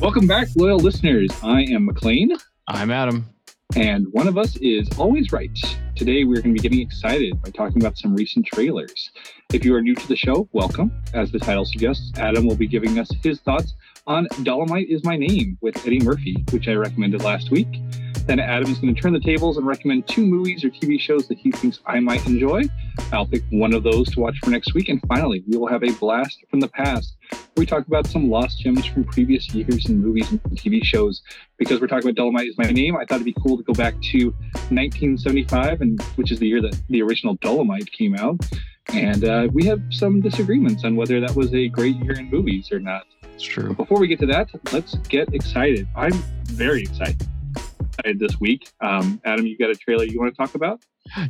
Welcome back, loyal listeners. I am McLean, I'm Adam. and one of us is always right. Today, we're going to be getting excited by talking about some recent trailers. If you are new to the show, welcome. As the title suggests, Adam will be giving us his thoughts on Dolomite is My Name with Eddie Murphy, which I recommended last week. Then Adam is going to turn the tables and recommend two movies or TV shows that he thinks I might enjoy. I'll pick one of those to watch for next week. And finally, we will have a blast from the past. We talk about some lost gems from previous years in movies and TV shows. Because we're talking about Dolomite is my name, I thought it'd be cool to go back to 1975, and which is the year that the original Dolomite came out. And uh, we have some disagreements on whether that was a great year in movies or not. It's true. Before we get to that, let's get excited. I'm very excited this week. Um, Adam, you got a trailer you want to talk about?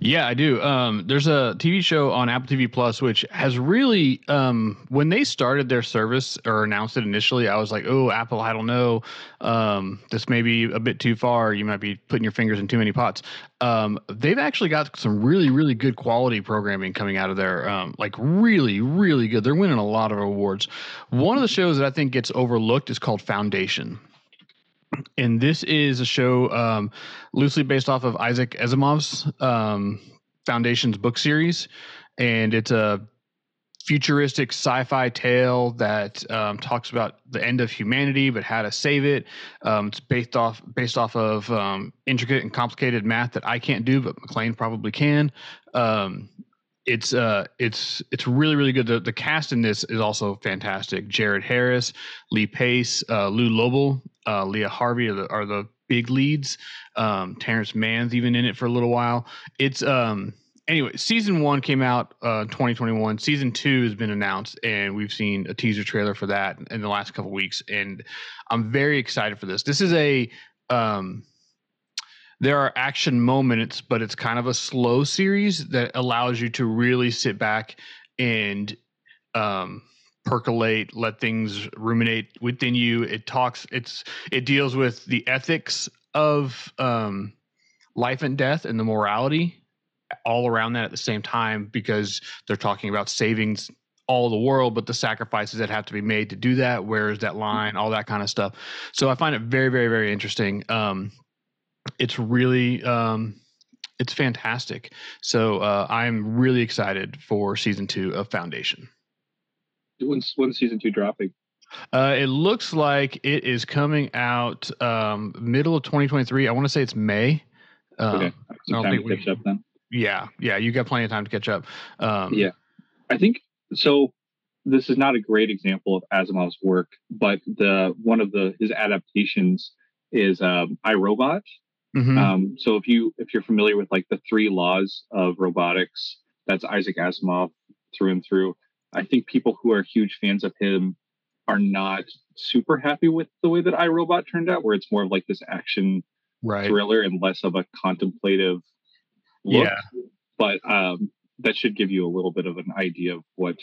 Yeah, I do. Um, there's a TV show on Apple TV Plus, which has really, um, when they started their service or announced it initially, I was like, oh, Apple, I don't know. Um, this may be a bit too far. You might be putting your fingers in too many pots. Um, they've actually got some really, really good quality programming coming out of there. Um, like really, really good. They're winning a lot of awards. One of the shows that I think gets overlooked is called Foundation. And this is a show um, loosely based off of Isaac Asimov's um, Foundation's book series, and it's a futuristic sci-fi tale that um, talks about the end of humanity, but how to save it. Um, it's based off based off of um, intricate and complicated math that I can't do, but McLean probably can. Um, it's uh, it's it's really really good. The the cast in this is also fantastic. Jared Harris, Lee Pace, uh, Lou Llobell, uh, Leah Harvey are the, are the big leads. Um, Terrence Mann's even in it for a little while. It's um anyway. Season one came out uh 2021. Season two has been announced, and we've seen a teaser trailer for that in the last couple weeks. And I'm very excited for this. This is a um there are action moments, but it's kind of a slow series that allows you to really sit back and um, percolate, let things ruminate within you. It talks, it's it deals with the ethics of um, life and death and the morality all around that at the same time because they're talking about savings all the world, but the sacrifices that have to be made to do that. Where is that line? All that kind of stuff. So I find it very, very, very interesting. Um, it's really um, it's fantastic. So uh, I'm really excited for season two of Foundation. When's, when's season two dropping? Uh, it looks like it is coming out um, middle of 2023. I want to say it's May. Um, okay, I don't time think to we- catch up then. Yeah, yeah, you got plenty of time to catch up. Um, Yeah. I think so. This is not a great example of Asimov's work, but the one of the his adaptations is um, iRobot. mhm. Um, so if you if you're familiar with like the three laws of robotics, that's Isaac Asimov through and through. I think people who are huge fans of him are not super happy with the way that iRobot turned out, where it's more of like this action right. thriller and less of a contemplative look. Yeah. But um, that should give you a little bit of an idea of what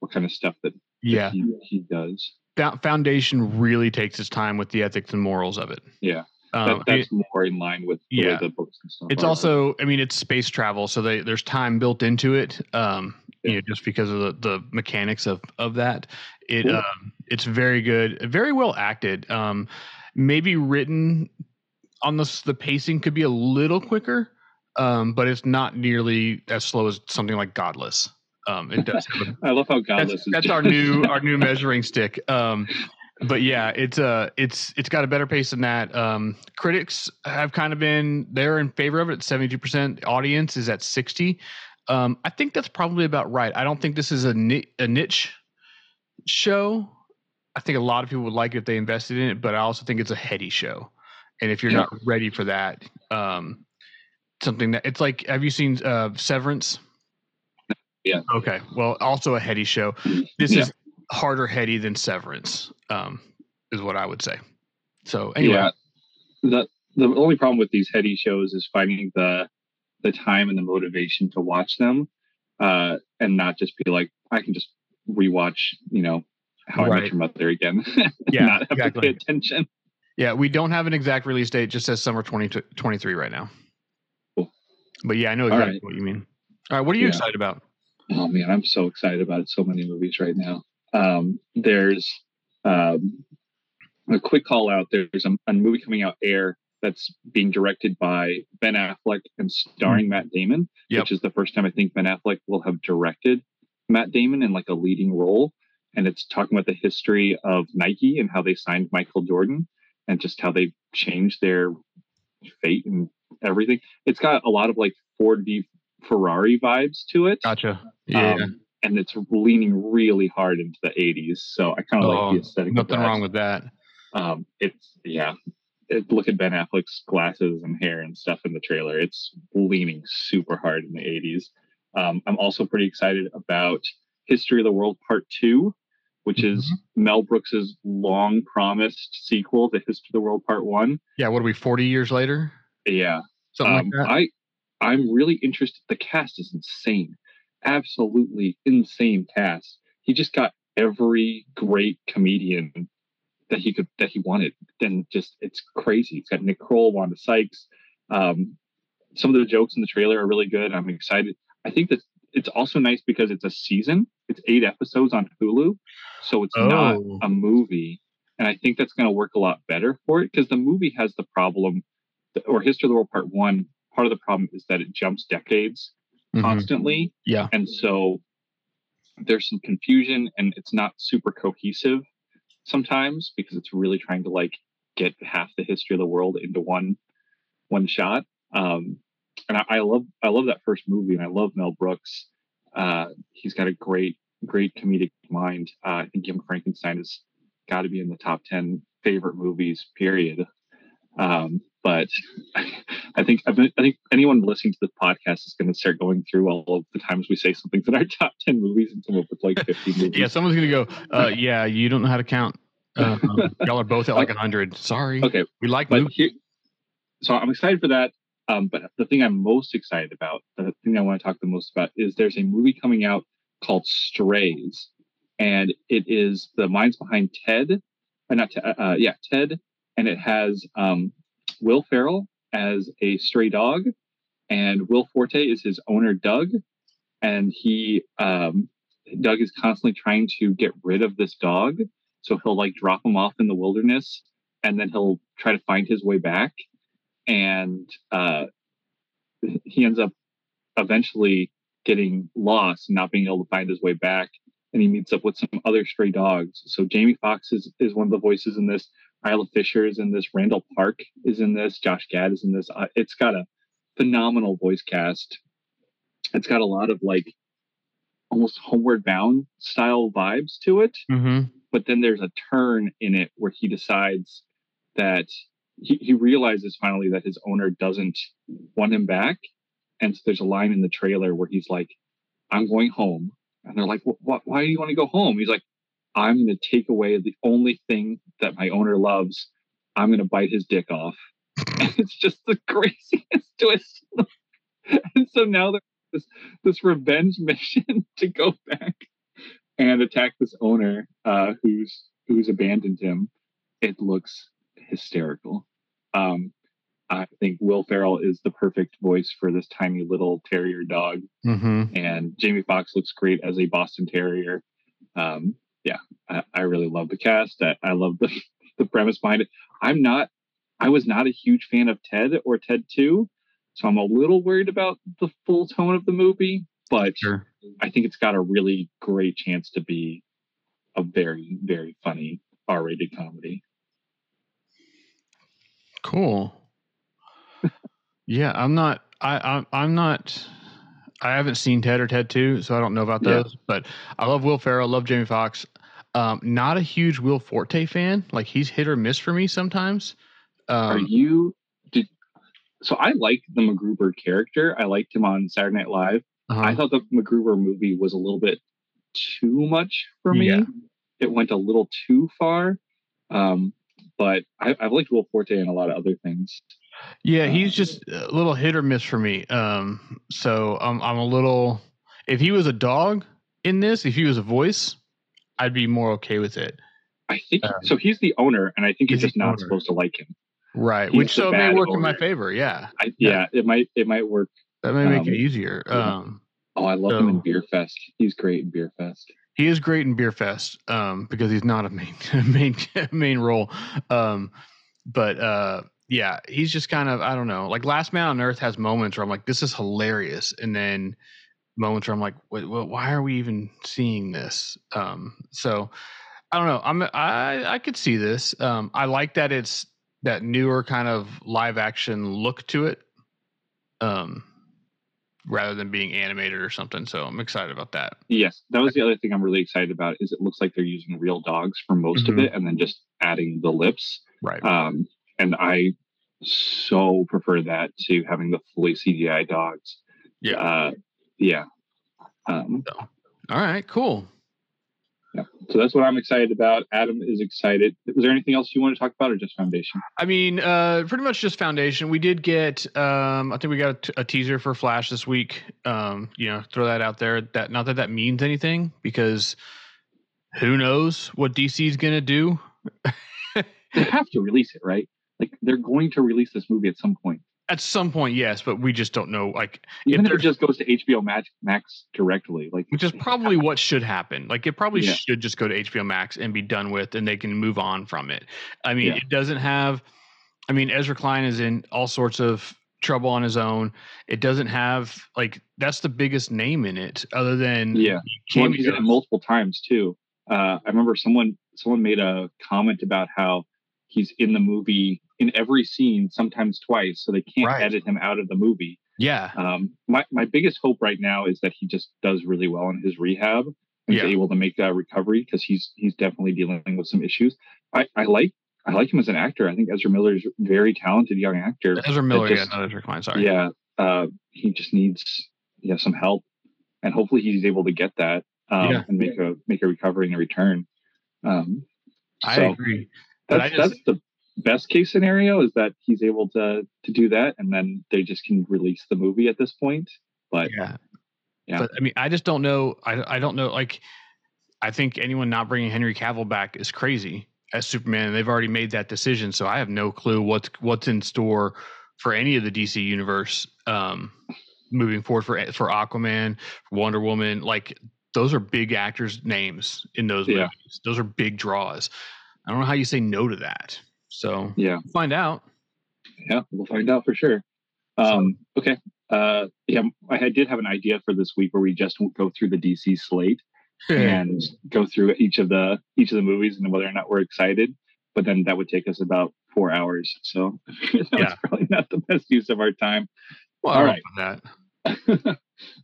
what kind of stuff that, that Yeah. he, he does. Fo- Foundation really takes its time with the ethics and morals of it. Yeah, Um, that, that's more in line with the yeah. way the books and stuff. It's are. also, I mean, it's space travel, so they, there's time built into it. Um, you know, just because of the, the mechanics of of that, it Cool. um, it's very good, very well acted. Um, maybe written on the the pacing could be a little quicker, um, but it's not nearly as slow as something like Godless. Um, it does. A, I love how godless that's, is. that's our new our new measuring stick. Um, but yeah, it's uh it's it's got a better pace than that. Um, critics have kind of been they're in favor of it. Seventy two percent audience is at sixty. Um, I think that's probably about right. I don't think this is a ni- a niche show. I think a lot of people would like it if they invested in it, but I also think it's a heady show. And if you're Yeah. not ready for that, um, something that it's like, have you seen uh, Severance? Yeah. Okay. Well, also a heady show. This Yeah. is harder heady than Severance, um, is what I would say. So anyway, Yeah. The the only problem with these heady shows is finding the the time and the motivation to watch them, uh, and not just be like, I can just rewatch, you know, How I Right. Met Your Mother again. Yeah, not have to pay attention. Yeah, we don't have an exact release date. Just says summer 2023 right now. Cool. But yeah, I know exactly right. what you mean. All right, what are you Yeah. excited about? Oh man, I'm so excited about so many movies right now. Um, there's um, a quick call out there's a, a movie coming out, Air, that's being directed by Ben Affleck and starring mm. Matt Damon, yep. which is the first time I think Ben Affleck will have directed Matt Damon in like a leading role. And it's talking about the history of Nike and how they signed Michael Jordan and just how they changed their fate and everything. It's got a lot of like Ford v Ferrari vibes to it. Gotcha. Yeah. Um, and it's leaning really hard into the 80s. So I kind of oh, like the oh, aesthetic. Nothing wrong with that. Um, it's yeah. It, look at Ben Affleck's glasses and hair and stuff in the trailer. It's leaning super hard in the 80s. Um, I'm also pretty excited about History of the World Part Two, which mm-hmm. is Mel Brooks's long promised sequel to History of the World Part One. Yeah, what are we, 40 years later? Yeah. Something um, like that. I I'm really interested. The cast is insane. Absolutely insane cast. He just got every great comedian that he could that he wanted. Then just it's crazy. It's got Nick Kroll, Wanda Sykes. Um, some of the jokes in the trailer are really good. I'm excited. I think that it's also nice because it's a season. It's eight episodes on Hulu, so it's oh. not a movie. And I think that's going to work a lot better for it because the movie has the problem, or History of the World Part One. Part of the problem is that it jumps decades mm-hmm. constantly. Yeah, and so there's some confusion, and it's not super cohesive sometimes because it's really trying to like get half the history of the world into one one shot. Um, and I, I, love I love that first movie, and I love Mel Brooks. Uh, he's got a great great comedic mind. Uh, I think Young Frankenstein has got to be in the top ten favorite movies. Period. Um, but I think I think anyone listening to this podcast is going to start going through all of the times we say something's in our top ten movies and come up with like fifty movies. yeah, someone's going to go. Uh, yeah, you don't know how to count. Uh, y'all are both at like hundred. Sorry. Okay, we like movies. Here, so I'm excited for that. Um, but the thing I'm most excited about, the thing I want to talk the most about, is there's a movie coming out called Strays, and it is the minds behind Ted, uh, not uh, uh, yeah Ted, and it has um, Will Ferrell as a stray dog, and Will Forte is his owner Doug, and he um, Doug is constantly trying to get rid of this dog, so he'll like drop him off in the wilderness, and then he'll try to find his way back. And uh, he ends up eventually getting lost and not being able to find his way back. And he meets up with some other stray dogs. So jamie foxx is, is one of the voices in this isla fisher is in this randall park is in this josh gad is in this it's got a phenomenal voice cast it's got a lot of like almost homeward bound style vibes to it mm-hmm. but then there's a turn in it where he decides that he, he realizes finally that his owner doesn't want him back. And so there's a line in the trailer where he's like, I'm going home. And they're like, why do you want to go home? He's like, I'm going to take away the only thing that my owner loves. I'm going to bite his dick off. And it's just the craziest twist. and so now there's this, this revenge mission to go back and attack this owner uh, who's who's abandoned him. It looks hysterical. Um, I think Will Ferrell is the perfect voice for this tiny little terrier dog, mm-hmm. and Jamie Foxx looks great as a Boston Terrier. Um, yeah, I, I, really love the cast. I, I love the the premise behind it. I'm not, I was not a huge fan of Ted or Ted Two, so I'm a little worried about the full tone of the movie. But sure. I think it's got a really great chance to be a very, very funny R-rated comedy. Cool. yeah, I'm not. I, I'm. I'm not. I haven't seen Ted or Ted Two, so I don't know about those. Yeah. But I love Will Ferrell. Love Jamie Foxx. Um, not a huge Will Forte fan. Like he's hit or miss for me sometimes. Um, Are you? Did so? I like the MacGruber character. I liked him on Saturday Night Live. Uh-huh. I thought the MacGruber movie was a little bit too much for me. Yeah. It went a little too far. Um, but I, have liked Will Forte in a lot of other things. Yeah, he's um, just a little hit or miss for me. Um, so I'm I'm a little. If he was a dog in this, if he was a voice, I'd be more okay with it. I think um, so. He's the owner, and I think you're just not owner. supposed to like him. Right, he's which so it may work owner. in my favor. Yeah. I, yeah, yeah, it might it might work. That may make um, it easier. Um, oh, I love so, him in Beer Fest. He's great in Beer Fest. he is great in Beer Fest um, because he's not a main main main role. Um, but uh, yeah, he's just kind of I don't know. Like Last Man on Earth has moments where I'm like, this is hilarious, and then moments where I'm like, wait, why are we even seeing this? Um, so I don't know. I'm I I could see this. Um, I like that it's that newer kind of live action look to it. Um, rather than being animated or something. So I'm excited about that. Yes, that was the other thing I'm really excited about. Is it looks like they're using real dogs for most mm-hmm. of it, and then just adding the lips. Right. Um, and I so prefer that to having the fully CGI dogs. Yeah. Uh, yeah. Um, so, all right. Cool. Yeah. So that's what I'm excited about. Adam is excited. Was there anything else you want to talk about or just Foundation? I mean, uh, pretty much just Foundation. We did get, um, I think we got a, t- a teaser for Flash this week. Um, you know, throw that out there. That Not that that means anything because who knows what DC is going to do. they have to release it, right? Like they're going to release this movie at some point. At some point, yes, but we just don't know. Like, even if, if it just goes to HBO Max, Max directly, like which is probably what should happen. Like, it probably yeah. should just go to HBO Max and be done with, and they can move on from it. I mean, yeah. it doesn't have. I mean, Ezra Klein is in all sorts of trouble on his own. It doesn't have like that's the biggest name in it, other than yeah, well, he's in it multiple times too. Uh, I remember someone someone made a comment about how he's in the movie in every scene, sometimes twice, so they can't right. edit him out of the movie. Yeah. Um, my my biggest hope right now is that he just does really well in his rehab and yeah. is able to make that recovery because he's he's definitely dealing with some issues. I, I like I like him as an actor. I think Ezra Miller is a very talented young actor. Ezra Miller, just, yeah, not Ezra Klein. Sorry. Yeah, uh, he just needs yeah some help, and hopefully he's able to get that um, yeah. and make a make a recovery and a return. Um, I agree. That's, just, that's the best case scenario is that he's able to to do that and then they just can release the movie at this point but yeah. Yeah. But i mean i just don't know i i don't know like i think anyone not bringing henry cavill back is crazy as superman and they've already made that decision so i have no clue what's what's in store for any of the dc universe um moving forward for for aquaman for wonder woman like those are big actors names in those yeah. movies. Those are big draws. I don't know how you say no to that so yeah, find out. Yeah, we'll find out for sure. Um, okay. Uh, yeah, I did have an idea for this week where we just go through the DC slate and go through each of the each of the movies and whether or not we're excited. But then that would take us about four hours. So that's yeah. probably not the best use of our time. Well, All right. That.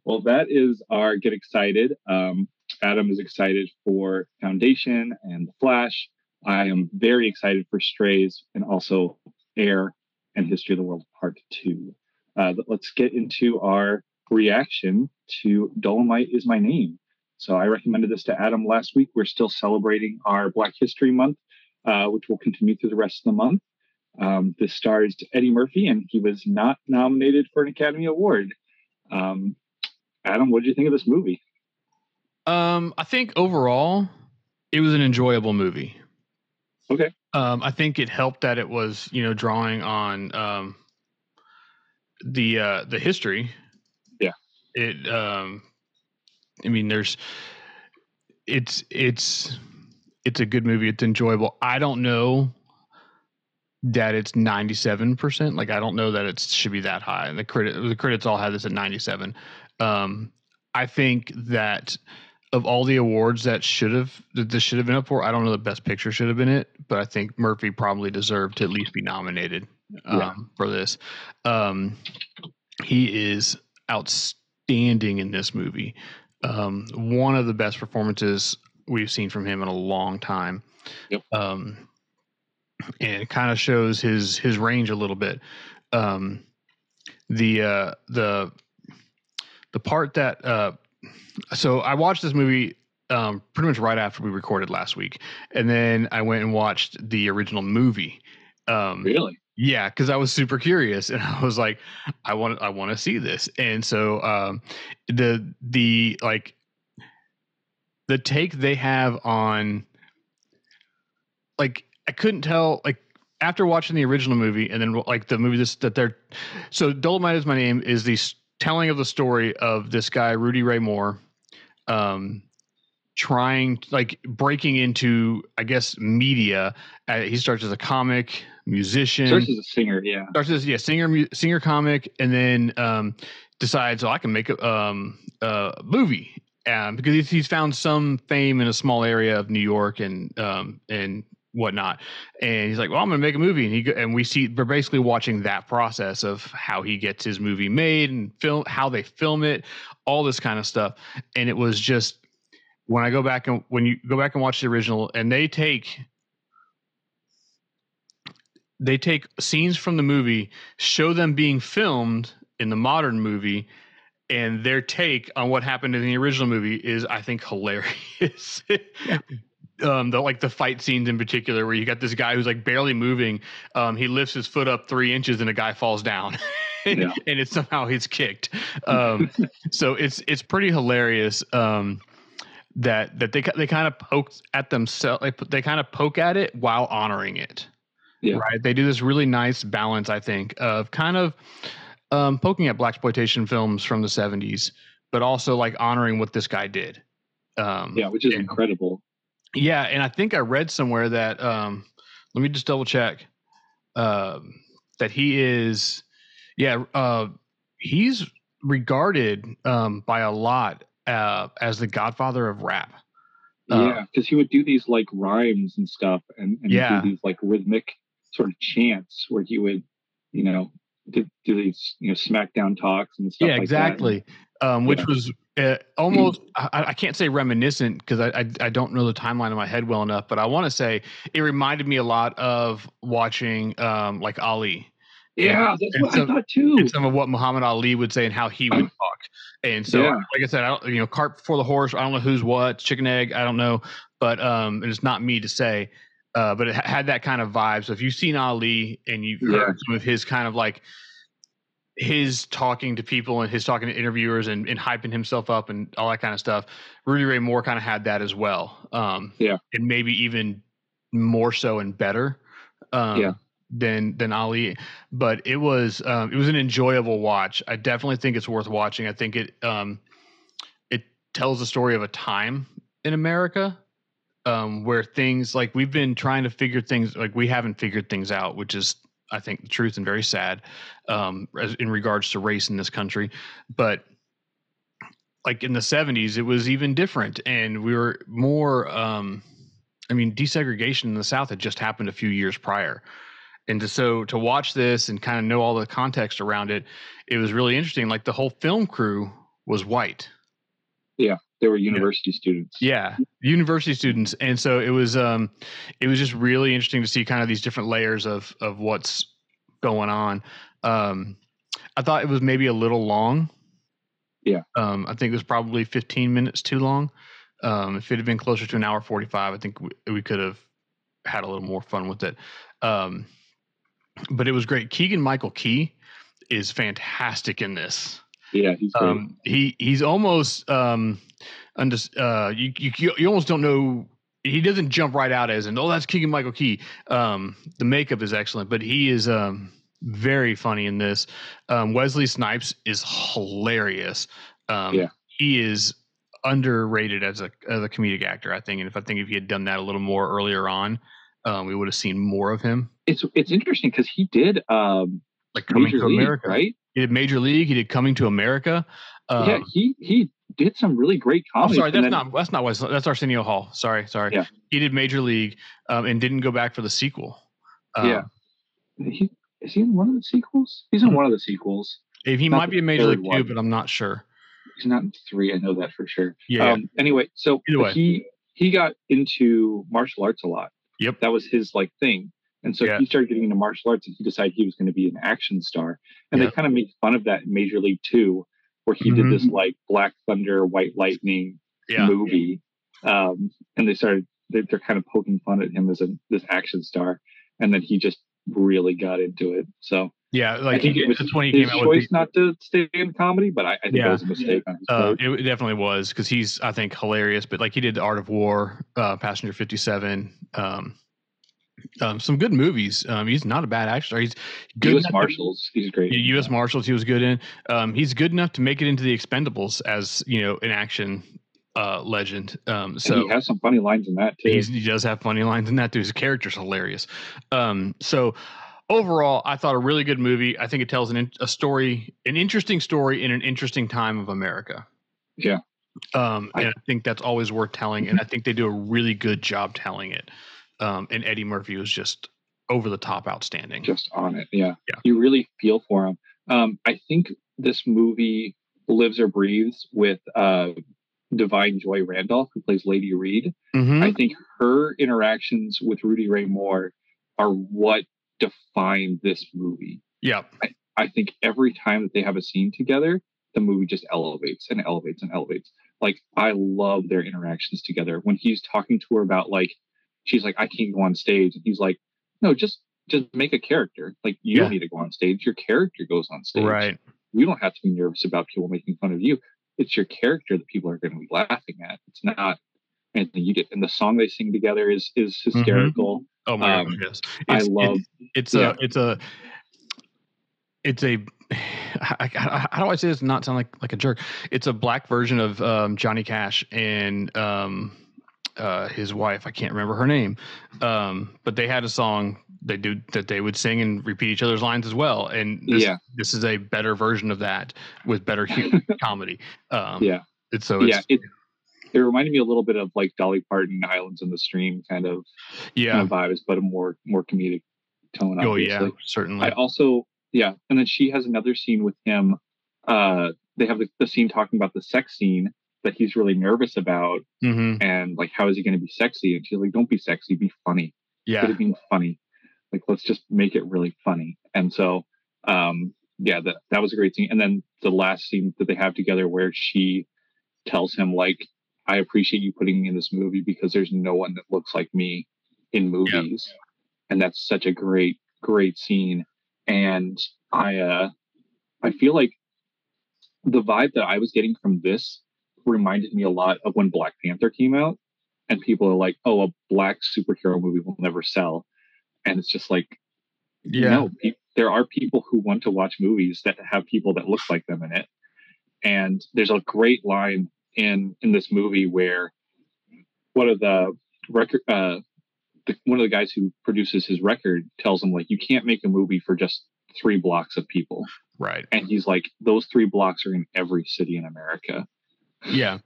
well, that is our get excited. Um, Adam is excited for Foundation and The Flash. I am very excited for Strays and also Air and History of the World Part 2. Uh, let's get into our reaction to Dolomite is My Name. So I recommended this to Adam last week. We're still celebrating our Black History Month, uh, which will continue through the rest of the month. Um, this stars Eddie Murphy, and he was not nominated for an Academy Award. Um, Adam, what did you think of this movie? Um, I think overall, it was an enjoyable movie. Okay. Um, I think it helped that it was, you know, drawing on um, the uh, the history. Yeah. It. Um, I mean, there's. It's it's it's a good movie. It's enjoyable. I don't know that it's 97%. Like I don't know that it should be that high. And the credit the credits all have this at 97. Um I think that of all the awards that should have that this should have been up for, I don't know the best picture should have been it, but I think Murphy probably deserved to at least be nominated um, yeah. for this. Um, he is outstanding in this movie. Um, one of the best performances we've seen from him in a long time. Yep. Um, and it kind of shows his his range a little bit. Um, the uh, the the part that uh, so I watched this movie um, pretty much right after we recorded last week, and then I went and watched the original movie. Um, really? Yeah, because I was super curious, and I was like, I want, I want to see this, and so um, the the like the take they have on like I couldn't tell like after watching the original movie and then like the movie this that they're so Dolomite is my name is the telling of the story of this guy Rudy Ray Moore um, trying like breaking into I guess media. Uh, he starts as a comic musician. Starts as a singer, yeah. Starts as yeah singer mu- singer comic, and then um, decides oh I can make a um, a movie. Um, because he's, he's found some fame in a small area of New York and um, and whatnot. And he's like, "Well, I'm going to make a movie." And he and we see we're basically watching that process of how he gets his movie made and film how they film it, all this kind of stuff. And it was just when I go back and when you go back and watch the original, and they take they take scenes from the movie, show them being filmed in the modern movie. And their take on what happened in the original movie is, I think, hilarious. Um, the like the fight scenes in particular, where you got this guy who's like barely moving. Um, he lifts his foot up three inches, and a guy falls down, and, Yeah. and it's somehow he's kicked. Um, so it's it's pretty hilarious. Um, that that they they kind of poke at themselves. They, they kind of poke at it while honoring it. Yeah. Right. They do this really nice balance, I think, of kind of um, poking at blaxploitation films from the '70s, but also like honoring what this guy did. Um, Yeah, which is and- incredible. Yeah, and I think I read somewhere that um let me just double check um that he is yeah, uh he's regarded um by a lot uh as the godfather of rap. Uh, yeah, because he would do these like rhymes and stuff, and, and Yeah. do these like rhythmic sort of chants where he would, you know, do, do these you know smackdown talks and stuff. yeah, like exactly. Um which Yeah. was uh, almost I, I can't say reminiscent because I, I I don't know the timeline in my head well enough, but I want to say it reminded me a lot of watching um like Ali. Yeah, that's and what so- I thought too. and some of what Muhammad Ali would say and how he would talk. And so, Yeah. like I said, I don't, you know, cart before the horse. I don't know who's what, chicken egg. I don't know, but um, and it's not me to say. Uh, but it ha- had that kind of vibe. So if you've seen Ali and you've Yeah. heard some of his kind of like his talking to people and his talking to interviewers and, and hyping himself up and all that kind of stuff, Rudy Ray Moore kind of had that as well. Um, Yeah. and maybe even more so and better. Um, Yeah. Than than Ali, but it was um, it was an enjoyable watch. I definitely think it's worth watching. I think it um, it tells the story of a time in America um, where things like we've been trying to figure things like we haven't figured things out, which is I think the truth and very sad um, in regards to race in this country. But like in the 70s, it was even different, and we were more. Um, I mean, desegregation in the South had just happened a few years prior. And to, so to watch this and kind of know all the context around it, it was really interesting. Like the whole film crew was white. They were university students. Yeah, university students, and so it was um, it was just really interesting to see kind of these different layers of of what's going on. Um, I thought it was maybe a little long. Yeah. Um, I think it was probably 15 minutes too long. Um, if it had been closer to an hour 45, I think we, we could have had a little more fun with it. Um, but it was great. Keegan Michael Key is fantastic in this. Yeah, he's. Um, he he's almost um, undis- uh, you, you you almost don't know. He doesn't jump right out as and oh that's Keegan Michael Key. Um, the makeup is excellent, but he is um, very funny in this. Um, Wesley Snipes is hilarious. Um, Yeah. he is underrated as a as a comedic actor. I think, and if I think if he had done that a little more earlier on, um, we would have seen more of him. it's it's interesting because he did um, Like coming Major to League, America, right? He did Major League. He did Coming to America. Um, yeah, he he did some really great comedy. sorry, that's not that's not Wesley. That's Arsenio Hall. Sorry, sorry. Yeah. He did Major League um, and didn't go back for the sequel. Um, Yeah. He, is he in one of the sequels? He's in one of the sequels. If he Not might be in Major League two, but I'm not sure. He's not in three. I know that for sure. Yeah. Um, anyway, so he he got into martial arts a lot. Yep. That was his like thing. And so Yeah. he started getting into martial arts and he decided he was going to be an action star. And Yep. they kind of make fun of that in Major League Two, where he did Mhm. this like Black Thunder, White Lightning yeah. movie. Um, and they started they, they're kind of poking fun at him as a this action star. And then he just really got into it. So Yeah. I Like he, think it was that's when he his came out with choice not to stay in comedy, but I, I think Yeah. that was a mistake on his Uh, it definitely was because he's, I think, hilarious. But like he did the Art of War, uh, Passenger Fifty Seven, um, um, some good movies. Um, he's not a bad actor. He's good. U.S. enough to- Marshals, he's great. Yeah, U.S. Marshals, he was good in. Um, he's good enough to make it into the Expendables as you know an action uh, legend. Um, And so he has some funny lines in that too. He's, he does have funny lines in that too. His character's hilarious. Um, so overall, I thought a really good movie. I think it tells an in, a story, an interesting story in an interesting time of America. Yeah. Um, I- and I think that's always worth telling, and I think they do a really good job telling it. Um, and Eddie Murphy was just over the top outstanding. just on it. Yeah. Yeah. You really feel for him. Um, I think this movie lives or breathes with uh, Da'Vine Joy Randolph, who plays Lady Reed. Mhm. I think her interactions with Rudy Ray Moore are what define this movie. yeah, I think every time that they have a scene together, the movie just elevates and elevates and elevates. Like I love their interactions together. When he's talking to her about like, she's like, I can't go on stage, and he's like, No, just just make a character. Like you Yeah. don't need to go on stage. Your character goes on stage. right. You don't have to be nervous about people making fun of you. It's your character that people are going to be laughing at. It's not anything you did. And the song they sing together is is hysterical. Oh my Um, god, yes. I love. it's Yeah. a it's a it's a I, I, how do I say this not sound like like a jerk? It's a black version of um, Johnny Cash and um, uh, his wife. I can't remember her name, um, but they had a song they do that they would sing and repeat each other's lines as well. And this, Yeah. this is a better version of that with better comedy. Um, Yeah. it's so it's, yeah. It, it reminded me a little bit of like Dolly Parton, Islands in the Stream kind of yeah, kind of vibes, but a more more comedic tone. oh Obviously. yeah, certainly. I also yeah, and then she has another scene with him. Uh, they have the, the scene talking about the sex scene that he's really nervous about, hmm and like how is he going to be sexy? And she's like, "Don't be sexy, be funny. Yeah, Good at being funny. Like let's just make it really funny." And so, um, yeah, that that was a great scene. And then the last scene that they have together where she tells him like, "I appreciate you putting me in this movie because there's no one that looks like me in movies," and that's such a great great scene. And I uh, I feel like the vibe that I was getting from this reminded me a lot of when Black Panther came out, and people are like, "Oh, a black superhero movie will never sell," and it's just like, yeah, no, pe- there are people who want to watch movies that have people that look like them in it, and there's a great line in in this movie where one of the record. Uh, the, one of the guys who produces his record tells him like you can't make a movie for just three blocks of people right. and he's like those three blocks are in every city in america Yeah.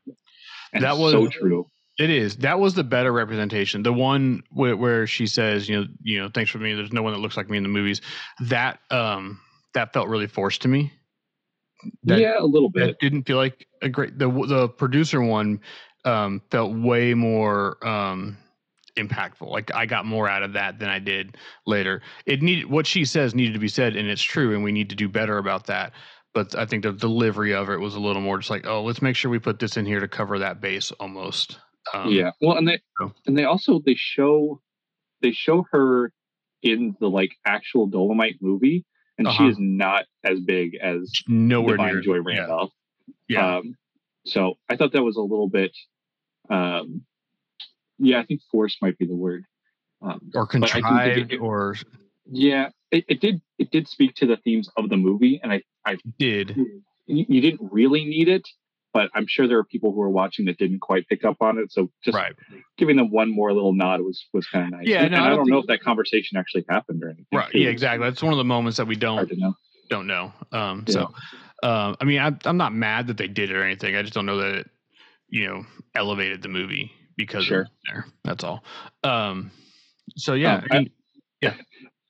and That was- so true It is. That was the better representation. The one where, where she says, you know, you know, thanks for me. There's no one that looks like me in the movies. That um that felt really forced to me. That, yeah a little bit that didn't feel like a great. The the producer one um felt way more um impactful. Like I got more out of that than I did later. It needed what she says needed to be said, and it's true, and we need to do better about that. But I think the delivery of it was a little more just like, oh, let's make sure we put this in here to cover that base almost. Um, yeah. Well and they so- and they also they show they show her in the like actual dolomite movie and she Uh-huh. is not as big as nowhere Da'Vine near joy yeah, randolph. Yeah, um so i thought that was a little bit um yeah i think force might be the word. Um or it- contrived, it- or yeah it, it did it did speak to the themes of the movie and i i did. you, you didn't really need it, but I'm sure there are people who are watching that didn't quite pick up on it. So just Right. giving them one more little nod was was kind of nice. Yeah, and, no, and I I don't don't know if that conversation actually happened or anything. Right. Yeah, exactly. That's one of the moments that we don't know. don't know. Um, so, um, I mean, I, I'm not mad that they did it or anything. I just don't know that it, you know, elevated the movie because Sure. of there. That's all. Um, so yeah, Um, I mean,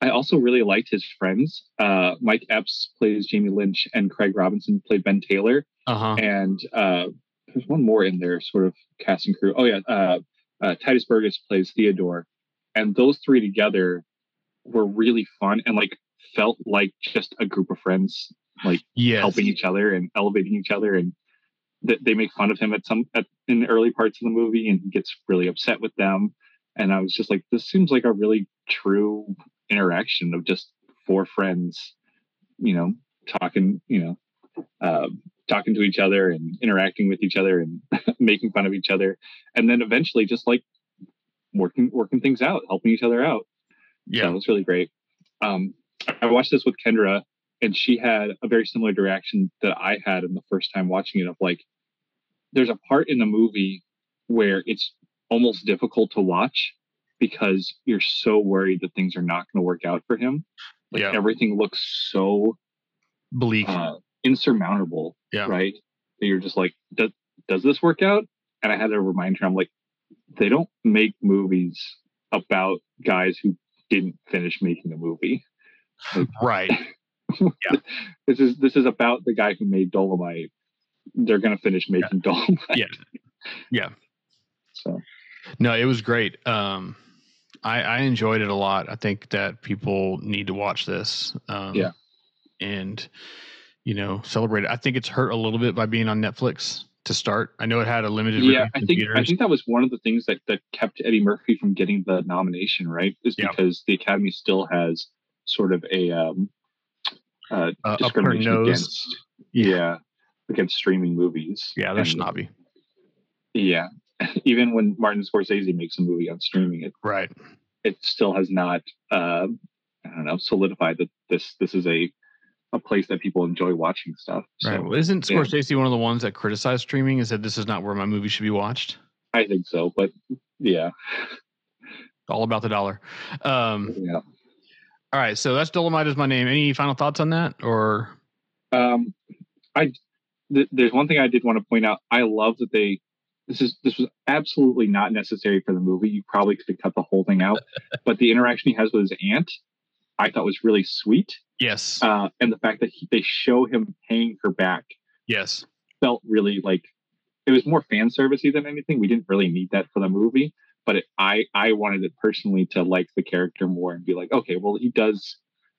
I also really liked his friends. Uh, Mike Epps plays Jamie Lynch, and Craig Robinson played Ben Taylor. uh huh. And uh, there's one more in there, sort of cast and crew. Oh yeah, uh, uh, Tituss Burgess plays Theodore, and those three together were really fun and like felt like just a group of friends Yes. helping each other and elevating each other and th- they make fun of him at some at, in the early parts of the movie and he gets really upset with them and i was just like this seems like a really true interaction of just four friends you know talking you know um, talking to each other and interacting with each other and making fun of each other and then eventually just like working working things out helping each other out yeah, Yeah. it was really great. Um, I watched this with Kendra, and she had a very similar reaction that I had in the first time watching it. Of like, there's a part in the movie where it's almost difficult to watch because you're so worried that things are not going to work out for him. Like Yeah. everything looks so Bleak. uh, insurmountable, Yeah. right? That you're just like, does does this work out? And I had to remind her, I'm like, they don't make movies about guys who didn't finish making a movie. right. Yeah. This is this is about the guy who made Dolomite. They're gonna finish making Dolomite. Yeah. Yeah. So No, it was great. Um, I, I enjoyed it a lot. I think that people need to watch this. Um, Yeah. And, you know, celebrate it. I think it's hurt a little bit by being on Netflix to start. I know it had a limited yeah, I in think I think that was one of the things that, that kept Eddie Murphy from getting the nomination, right? Is because the Academy still has sort of a um uh, Uh, discrimination nose. against Yeah. yeah. against streaming movies. yeah, they're And, snobby. Yeah. Even when Martin Scorsese makes a movie on streaming, it Right. it still has not uh, I don't know solidified that this this is a a place that people enjoy watching stuff. So Right. Well, isn't yeah. Scorsese one of the ones that criticized streaming and said this is not where my movie should be watched? I think so, but yeah, All about the dollar. Um, yeah. all right. So that's Dolomite is my name. Any final thoughts on that? Or Um, I th- there's one thing I did want to point out. I love that they this is this was absolutely not necessary for the movie. You probably could have cut the whole thing out, but the interaction he has with his aunt, I thought was really sweet. yes. Uh, and the fact that he, they show him paying her back yes. felt really like it was more fan servicey than anything. We didn't really need that for the movie, but it, I I wanted it personally to like the character more and be like, okay, well he does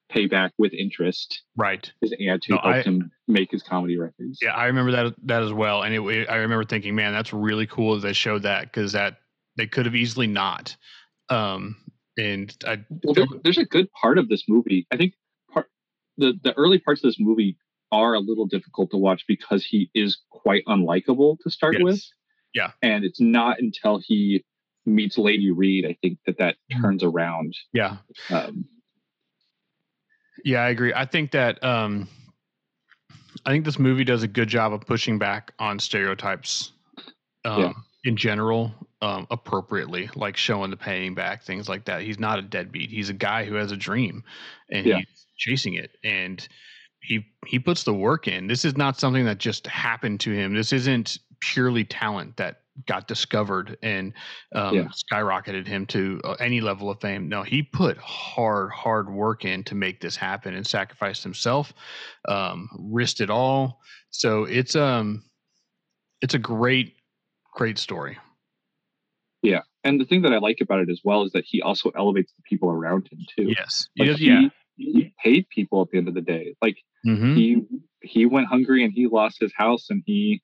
pay back with interest Right. his aunt who No, helped I- him make his comedy records. Yeah, I remember that that as well, and it, it- I remember thinking, man, that's really cool that they showed that because that they could have easily not. Um, and I Well, there, there's a good part of this movie. I think part the the early parts of this movie are a little difficult to watch because he is quite unlikable to start Yes. with. Yeah. and it's not until he meets Lady Reed, I think that that Mhm. turns around. yeah Um, yeah I agree. I think that um, I think this movie does a good job of pushing back on stereotypes. Um, Yeah. In general, um, appropriately, like showing the paying back, things like that. He's not a deadbeat. He's a guy who has a dream, and Yeah. he's chasing it. And he he puts the work in. This is not something that just happened to him. This isn't purely talent that got discovered and um, Yeah. skyrocketed him to uh, any level of fame. No, he put hard, hard work in to make this happen and sacrificed himself, um, risked it all. So it's um, it's a great, great story. Yeah, and the thing that I like about it as well is that he also elevates the people around him too. Yes. Like, Yes, yeah. he, he paid people at the end of the day. Like Mhm. he he went hungry and he lost his house and he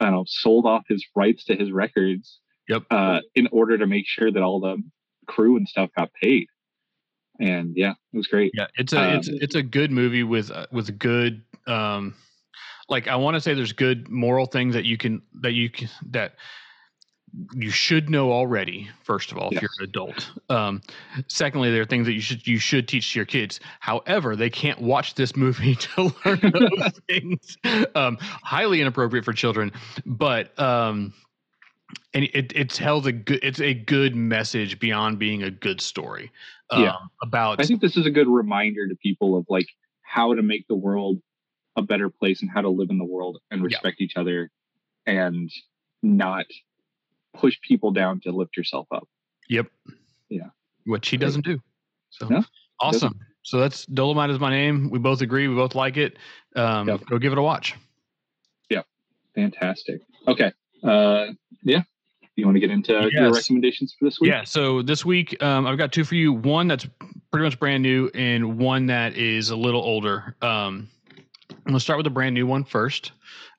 I don't know sold off his rights to his records Yep. uh in order to make sure that all the crew and stuff got paid and yeah it was great Yeah, it's a it's Um, it's a good movie with uh, with good um like I want to say there's good moral things that you can that you can that you should know already first of all if you're an adult um secondly there are things that you should you should teach to your kids however they can't watch this movie to learn those things um highly inappropriate for children but um and it it tells a good it's a good message beyond being a good story um, Yeah. about i think this is a good reminder to people of like how to make the world a better place and how to live in the world and Yeah. respect each other and not push people down to lift yourself up Yep. Yeah. Which he Great. doesn't do. So No, awesome. So that's Dolomite is my name. We both agree. We both like it. Um, Yep. Go give it a watch. Yep. Fantastic okay uh yeah you want to get into your recommendations for this week Yeah. So this week, um, I've got two for you. One that's pretty much brand new, and one that is a little older. Um, I'm gonna start with the brand new one first.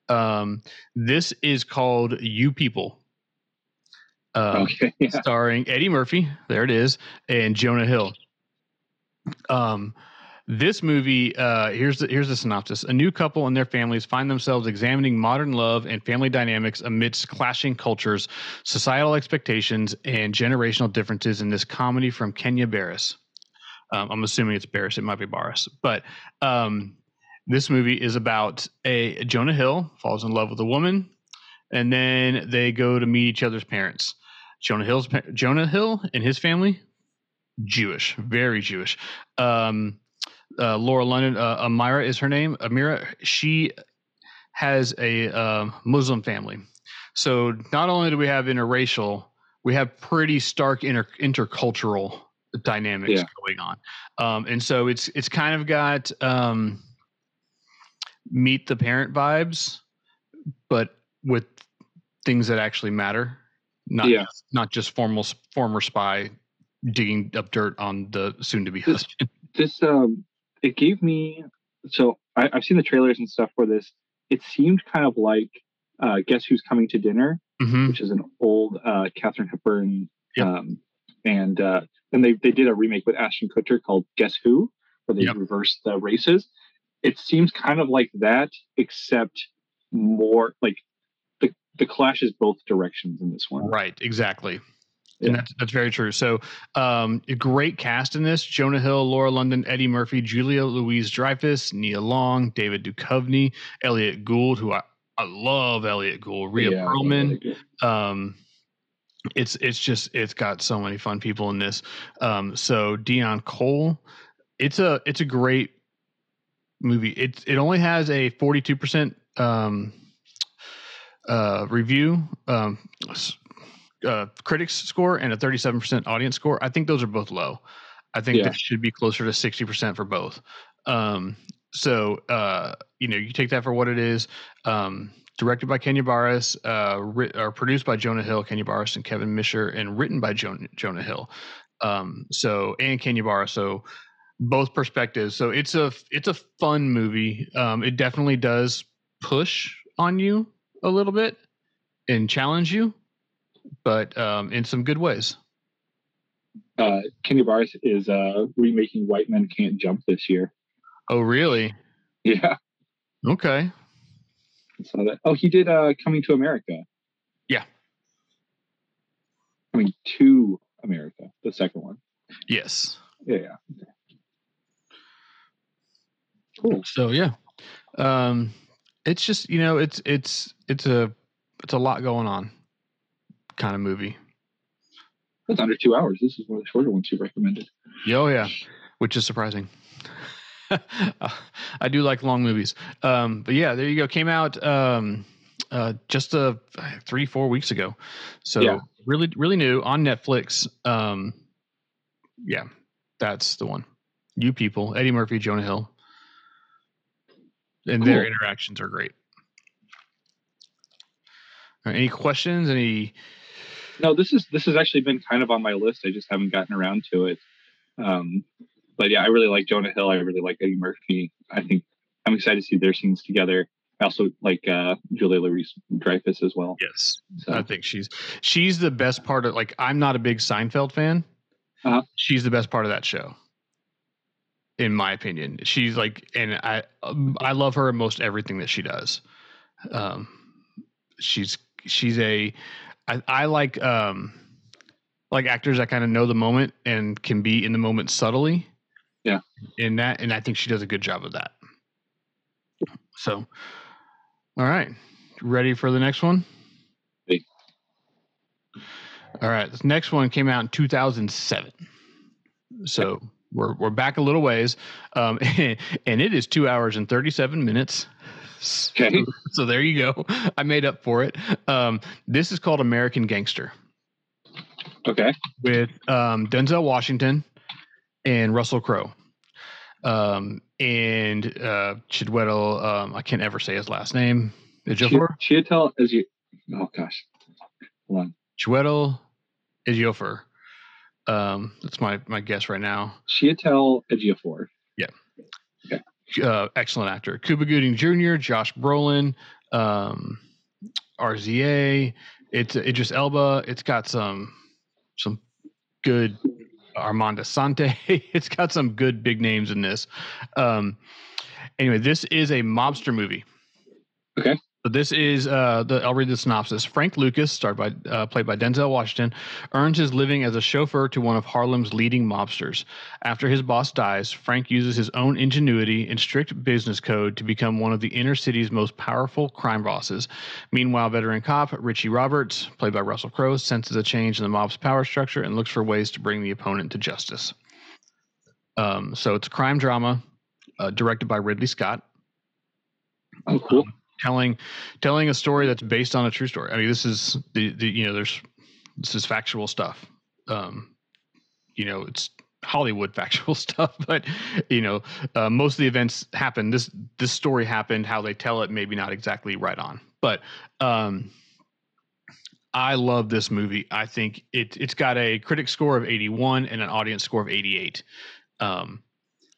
Um, this is called "You People." Um, okay yeah. starring Eddie Murphy. There it is, and Jonah Hill. Um, this movie. Uh, here's the here's the synopsis: A new couple and their families find themselves examining modern love and family dynamics amidst clashing cultures, societal expectations, and generational differences in this comedy from Kenya Barris. Um, I'm assuming it's Barris. It might be Barris, but um, this movie is about a Jonah Hill falls in love with a woman and then they go to meet each other's parents. Jonah Hill's Jonah Hill and his family, Jewish, very Jewish. Um, uh, Lauren London, uh, Amira is her name. Amira, she has a uh, Muslim family. So not only do we have interracial, we have pretty stark inter- intercultural dynamics yeah. going on. Um, and so it's it's kind of got um, meet the parent vibes, but with things that actually matter. Not yeah. not just formal former spy digging up dirt on the soon to be husband. This um it gave me so I, have seen the trailers and stuff for this. It seemed kind of like uh, Guess Who's Coming to Dinner, mm-hmm. which is an old uh, Katharine Hepburn. Yep. Um, and uh, then they, they did a remake with Ashton Kutcher called Guess Who, where they yep. reversed the races. It seems kind of like that, except more like the clash is both directions in this one. Right, exactly. Yeah. And that's that's very true. So, um, great cast in this: Jonah Hill, Lauren London, Eddie Murphy, Julia Louise Dreyfus, Nia Long, David Duchovny, Elliott Gould, who I, I love Elliott Gould, Rhea yeah, Perlman. Um, it's it's just it's got so many fun people in this. Um, so Deon Cole, it's a it's a great movie. It's it only has a forty two percent um uh review um uh critics score and a 37% audience score i think those are both low i think yeah. that should be closer to 60% for both um so uh, you know, you take that for what it is. Um, directed by Kenya Barris, uh, writ, or produced by Jonah Hill, Kenya Barris, and Kevin Misher, and written by Jonah, Jonah Hill. Um, so and Kenya Barris. So both perspectives. So it's a it's a fun movie. Um, it definitely does push on you a little bit and challenge you, but um, in some good ways. Uh, Kenya Barris is uh, remaking White Men Can't Jump this year. Oh, really? Yeah. Okay. Saw that. Oh, he did uh Coming to America. Yeah. Coming to America, the second one. Yes. Yeah. yeah. Cool. So yeah. Um it's just, you know, it's it's it's a it's a lot going on kind of movie. It's under two hours. This is one of the shorter ones you recommended. Oh yeah. Which is surprising. I do like long movies. Um, but yeah, there you go. Came out um, uh, just uh, three, four weeks ago. So yeah. really, really new on Netflix. Um, yeah, that's the one. You people, Eddie Murphy, Jonah Hill, and cool. their interactions are great. Right, any questions? Any? No, this is this has actually been kind of on my list. I just haven't gotten around to it. Um, but yeah, I really like Jonah Hill. I really like Eddie Murphy. I think I'm excited to see their scenes together. I also like uh, Julia Louise Dreyfus as well. Yes, so. I think she's she's the best part of. Like, I'm not a big Seinfeld fan. Uh-huh. She's the best part of that show, in my opinion. She's like, and I um, I love her in most everything that she does. Um, she's she's a I, I like um like actors that kind of know the moment and can be in the moment subtly yeah. In that, and I think she does a good job of that. So, all right, ready for the next one? Hey. All right, this next one came out in 2007. So we're we're back a little ways, um, and it is two hours and 37 minutes. Okay. So there you go. I made up for it. Um, this is called American Gangster. Okay. With um, Denzel Washington, and Russell Crowe. Um, and uh, Chidwetel, um, I can't ever say his last name. Ejiofor? Chiatel is you. Oh gosh, hold on. Chiwetel Ejiofor. Um, that's my my guess right now. Chiatel Ejiofor. Yeah. Okay. Uh, excellent actor. Cuba Gooding Jr., Josh Brolin, um, RZA. It's Idris Elba. It's got some some good Armand Assante. it's got some good big names in this. Um, anyway, this is a mobster movie. Okay. So this is uh, the. I'll read the synopsis. Frank Lucas, starred by uh, played by Denzel Washington, earns his living as a chauffeur to one of Harlem's leading mobsters. After his boss dies, Frank uses his own ingenuity and strict business code to become one of the inner city's most powerful crime bosses. Meanwhile, veteran cop Richie Roberts, played by Russell Crowe, senses a change in the mob's power structure and looks for ways to bring the opponent to justice. Um, so it's a crime drama, uh, directed by Ridley Scott Oh, cool. Telling telling a story that's based on a true story. I mean, this is the, the you know, there's this is factual stuff. Um, you know, it's Hollywood factual stuff, but you know, uh, most of the events happen. This this story happened. How they tell it, maybe not exactly right on, but um, I love this movie. I think it it's got a critic score of 81 and an audience score of 88. Um,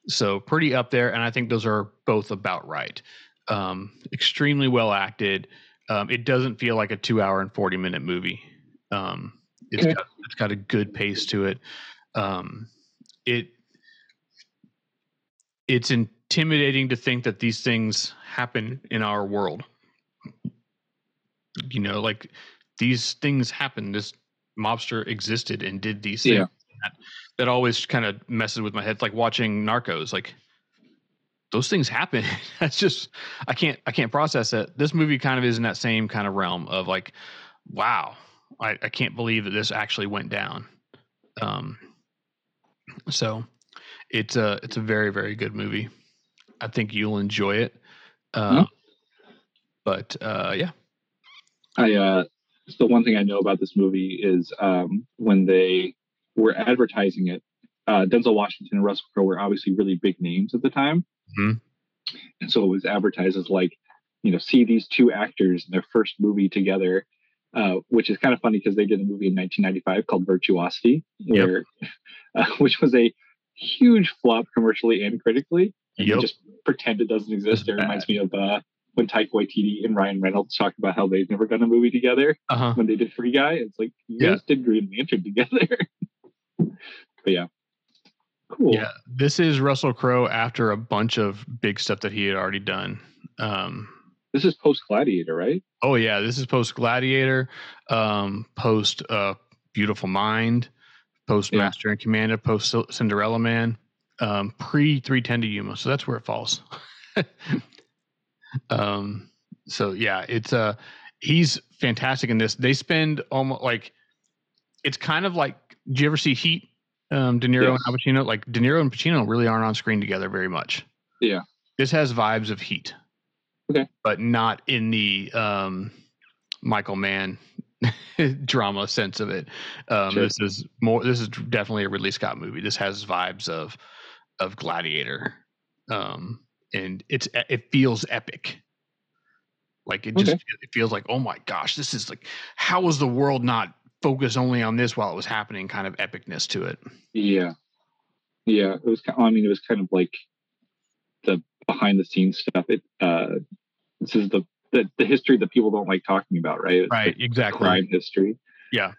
so pretty up there, and I think those are both about right um, extremely well acted. Um, it doesn't feel like a two hour and 40 minute movie. Um, it's got, it's got a good pace to it. Um, it, it's intimidating to think that these things happen in our world. You know, like these things happen. This mobster existed and did these things. Yeah. That, that always kind of messes with my head. It's like watching Narcos. Like those things happen. That's just I can't I can't process it. This movie kind of is in that same kind of realm of like, wow, I, I can't believe that this actually went down. Um, so it's a it's a very very good movie. I think you'll enjoy it. Uh, But uh, yeah, I uh the one thing I know about this movie is um when they were advertising it, uh Denzel Washington and Russell Crowe were obviously really big names at the time. Mhm. And so it was advertised as like, you know, see these two actors in their first movie together. Uh, which is kind of funny because they did a movie in 1995 called Virtuosity, Yep. where, uh, which was a huge flop commercially and critically. And Yep. just pretend it doesn't exist. It reminds me of uh, when Taika Waititi and Ryan Reynolds talked about how they've never done a movie together uh huh. when they did Free Guy. It's like you Yeah. guys did Green Lantern together. but yeah, cool. Yeah, this is Russell Crowe after a bunch of big stuff that he had already done. Um, This is post Gladiator, right? Oh yeah, this is post Gladiator, um, post uh, Beautiful Mind, post Yeah. Master and Commander, post Cinderella Man, um, pre Three Ten to Yuma. So that's where it falls. um, so yeah, it's uh he's fantastic in this. They spend almost like it's kind of like. Do you ever see Heat? Um, De Niro Yes. and Al Pacino. Like De Niro and Pacino really aren't on screen together very much. Yeah. This has vibes of Heat. Okay. But not in the um, Michael Mann drama sense of it. Um, Sure. This is more. This is definitely a Ridley Scott movie. This has vibes of of Gladiator, um, and it's it feels epic. Like it just Okay. it feels like oh my gosh, this is like how was the world not focused only on this while it was happening? Kind of epicness to it. Yeah, yeah. It was. I mean, it was kind of like the behind the scenes stuff. It. Uh, this is the, the the history that people don't like talking about, right? It's Right. Exactly. crime history. Yeah.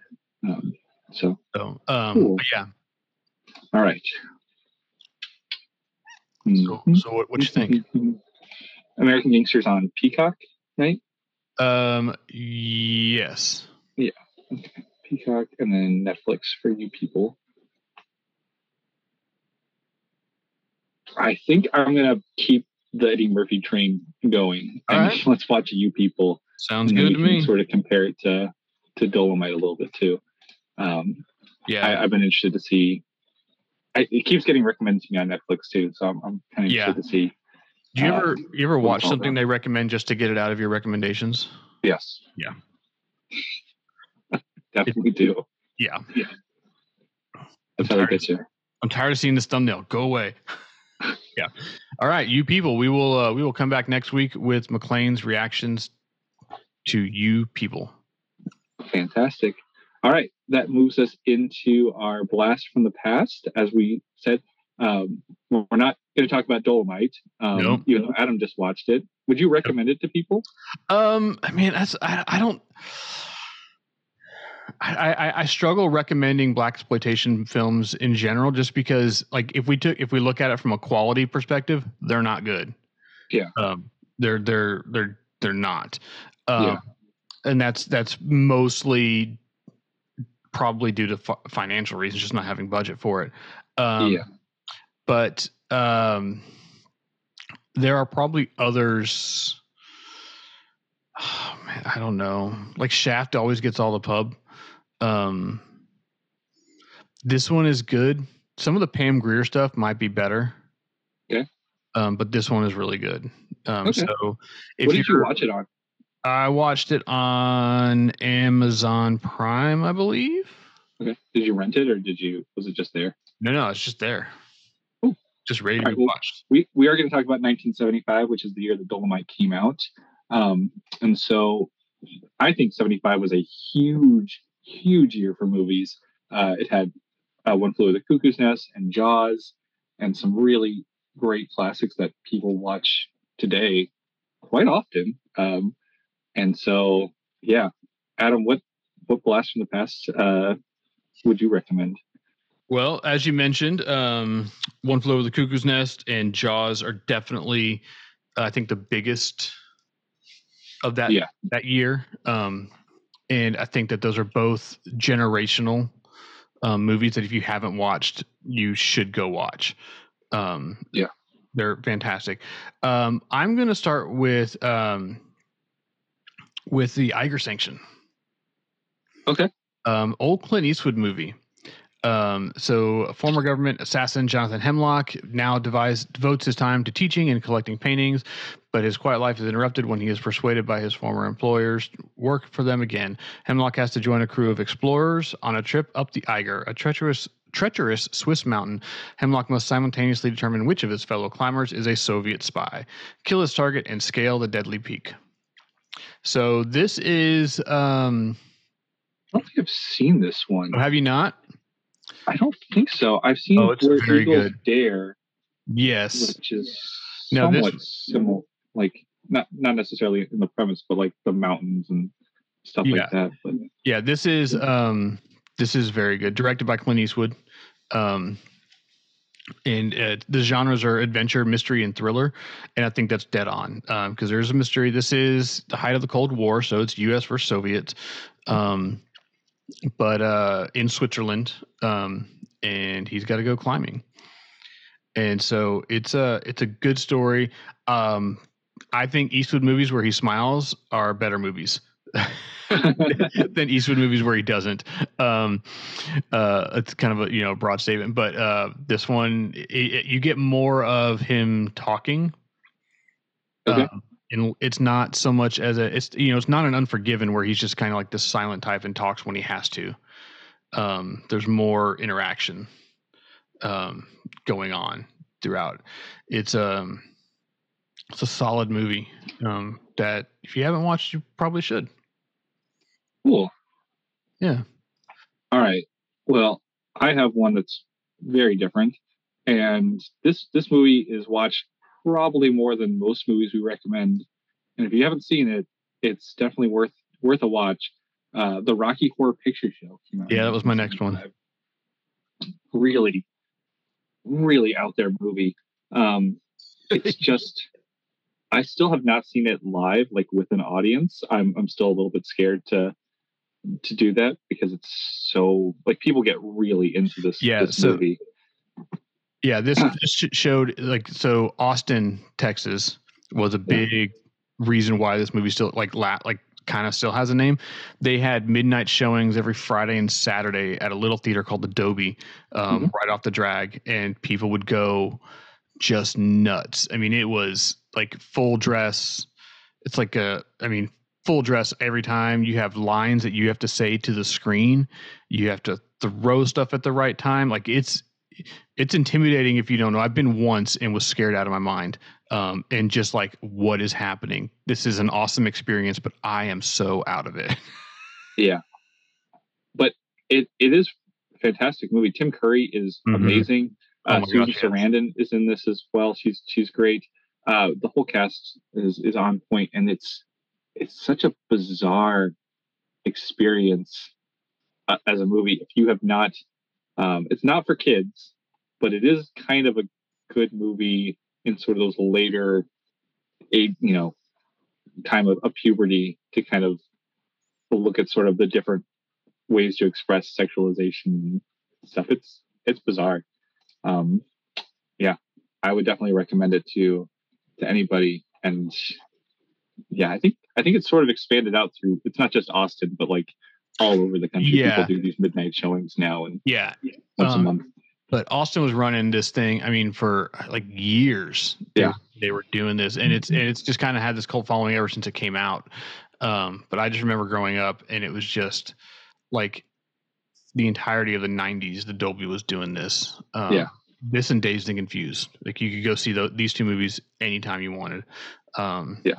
Um, so, So um, Cool. yeah. all right. So, Mhm. so what, what you think? American Gangsters on Peacock, right? Um, yes. Peacock, and then Netflix for you people. I think I'm gonna keep the Eddie Murphy train going, All and right. let's watch You People. Sounds good to me. Sort of compare it to to Dolomite a little bit too. Um, Yeah. I, I've been interested to see. I, it keeps getting recommended to me on Netflix too, so I'm, I'm kind of Yeah. interested to see. Do you uh, ever you ever watch something they recommend just to get it out of your recommendations? Yes. Yeah. Definitely do. Yeah. That's how it tired. gets you. I'm tired of seeing this thumbnail. Go away. yeah. All right, you people. We will uh, we will come back next week with McLean's reactions to you people. Fantastic. All right, that moves us into our blast from the past. As we said, um, we're not going to talk about Dolomite, um, No. even though Adam just watched it. Would you recommend it to people? Um, I mean, that's I, I don't. I, I, I struggle recommending blaxploitation films in general, just because, like, if we took if we look at it from a quality perspective, they're not good. Yeah. Um, they're they're they're they're not. Um, yeah. And that's that's mostly probably due to f- financial reasons, just not having budget for it. Um, yeah. But um, there are probably others. Oh, man, I don't know. Like Shaft always gets all the pub. Um, this one is good. Some of the Pam Grier stuff might be better. Okay. Um, but this one is really good. Um, okay. so if what did you watch it on? I watched it on Amazon Prime, I believe. Okay. Did you rent it or did you was it just there? No, no, it's just there. Ooh. Just ready to right, be well, watched. We we are going to talk about 1975, which is the year that Dolomite came out. Um, and so I think 75 was a huge, huge year for movies. Uh, it had uh, One Flew Over the Cuckoo's Nest and Jaws, and some really great classics that people watch today quite often. Um, and so, yeah, Adam, what what blast from the past uh, would you recommend? Well, as you mentioned, um, One Flew Over the Cuckoo's Nest and Jaws are definitely, I think, the biggest of that yeah. that year. Um, and I think that those are both generational um, movies that if you haven't watched, you should go watch. Um, yeah, they're fantastic. Um, I'm going to start with um, with the Eiger Sanction. Okay. Um, old Clint Eastwood movie. Um, so, former government assassin Jonathan Hemlock now devised, devotes his time to teaching and collecting paintings, but his quiet life is interrupted when he is persuaded by his former employers to work for them again. Hemlock has to join a crew of explorers on a trip up the Eiger, a treacherous treacherous Swiss mountain, Hemlock must simultaneously determine which of his fellow climbers is a Soviet spy, kill his target, and scale the deadly peak. So this is. Um, I don't think I've seen this one. Have you not? I don't think so. I've seen oh, it's Where very Eagles good. Dare. Yes. Which is now somewhat this, similar. Like not not necessarily in the premise, but like the mountains and stuff yeah. like that. But yeah, this is um this is very good. Directed by Clint Eastwood. Um and uh, the genres are adventure, mystery, and thriller, and I think that's dead on because um, there's a mystery. This is the height of the Cold War, so it's U.S. versus Soviets. Um, but uh, in Switzerland, um, and he's got to go climbing. And so it's a it's a good story. Um, I think Eastwood movies where he smiles are better movies. than Eastwood movies where he doesn't. Um, uh, it's kind of a you know broad statement, but uh, this one it, it, you get more of him talking. Okay. Um, and it's not so much as a it's you know it's not an unforgiven where he's just kind of like this silent type and talks when he has to. Um there's more interaction um going on throughout. It's um it's a solid movie um that if you haven't watched you probably should. Cool. Yeah. All right. Well i have one that's very different and this this movie is watched probably more than most movies we recommend. And if you haven't seen it, it's definitely worth worth a watch. Uh, the Rocky Horror Picture Show Yeah, that was my next one. Really, really out there movie. Um, it's just, I still have not seen it live, like with an audience. I'm I'm still a little bit scared to to do that because it's so like people get really into this. Yeah, this so movie. Yeah, this showed like so Austin, Texas was a big reason why this movie still like la- like kind of still has a name. They had midnight showings every Friday and Saturday at a little theater called the Dobie, um, mm-hmm. right off the drag, and people would go just nuts. I mean, it was like full dress. It's like a, I mean, full dress every time. You have lines that you have to say to the screen. You have to throw stuff at the right time. Like it's it's intimidating if you don't know. I've been once and was scared out of my mind. Um, and just like, what is happening? This is an awesome experience, but I am so out of it. yeah. But it, it is a fantastic movie. Tim Curry is mm-hmm. amazing. Oh uh, Susan gosh, Sarandon is in this as well. She's she's great. Uh, the whole cast is is on point, and it's it's such a bizarre experience uh, as a movie. If you have not um, it's not for kids, but it is kind of a good movie in sort of those later, you know, time of, of puberty to kind of look at sort of the different ways to express sexualization stuff. It's it's bizarre. Um, yeah, I would definitely recommend it to to anybody. And yeah, I think I think it's sort of expanded out through. It's not just Austin, but like all over the country. Yeah. People do these midnight showings now, and Yeah. once Um, a month. But Austin was running this thing. I mean, for like years. Yeah. they were doing this, and it's and it's just kind of had this cult following ever since it came out. Um, but I just remember growing up, and it was just like the entirety of the '90s. The Dobie was doing this. Um, Yeah. This and Dazed and Confused. Like you could go see tho- these two movies anytime you wanted. Um, Yeah.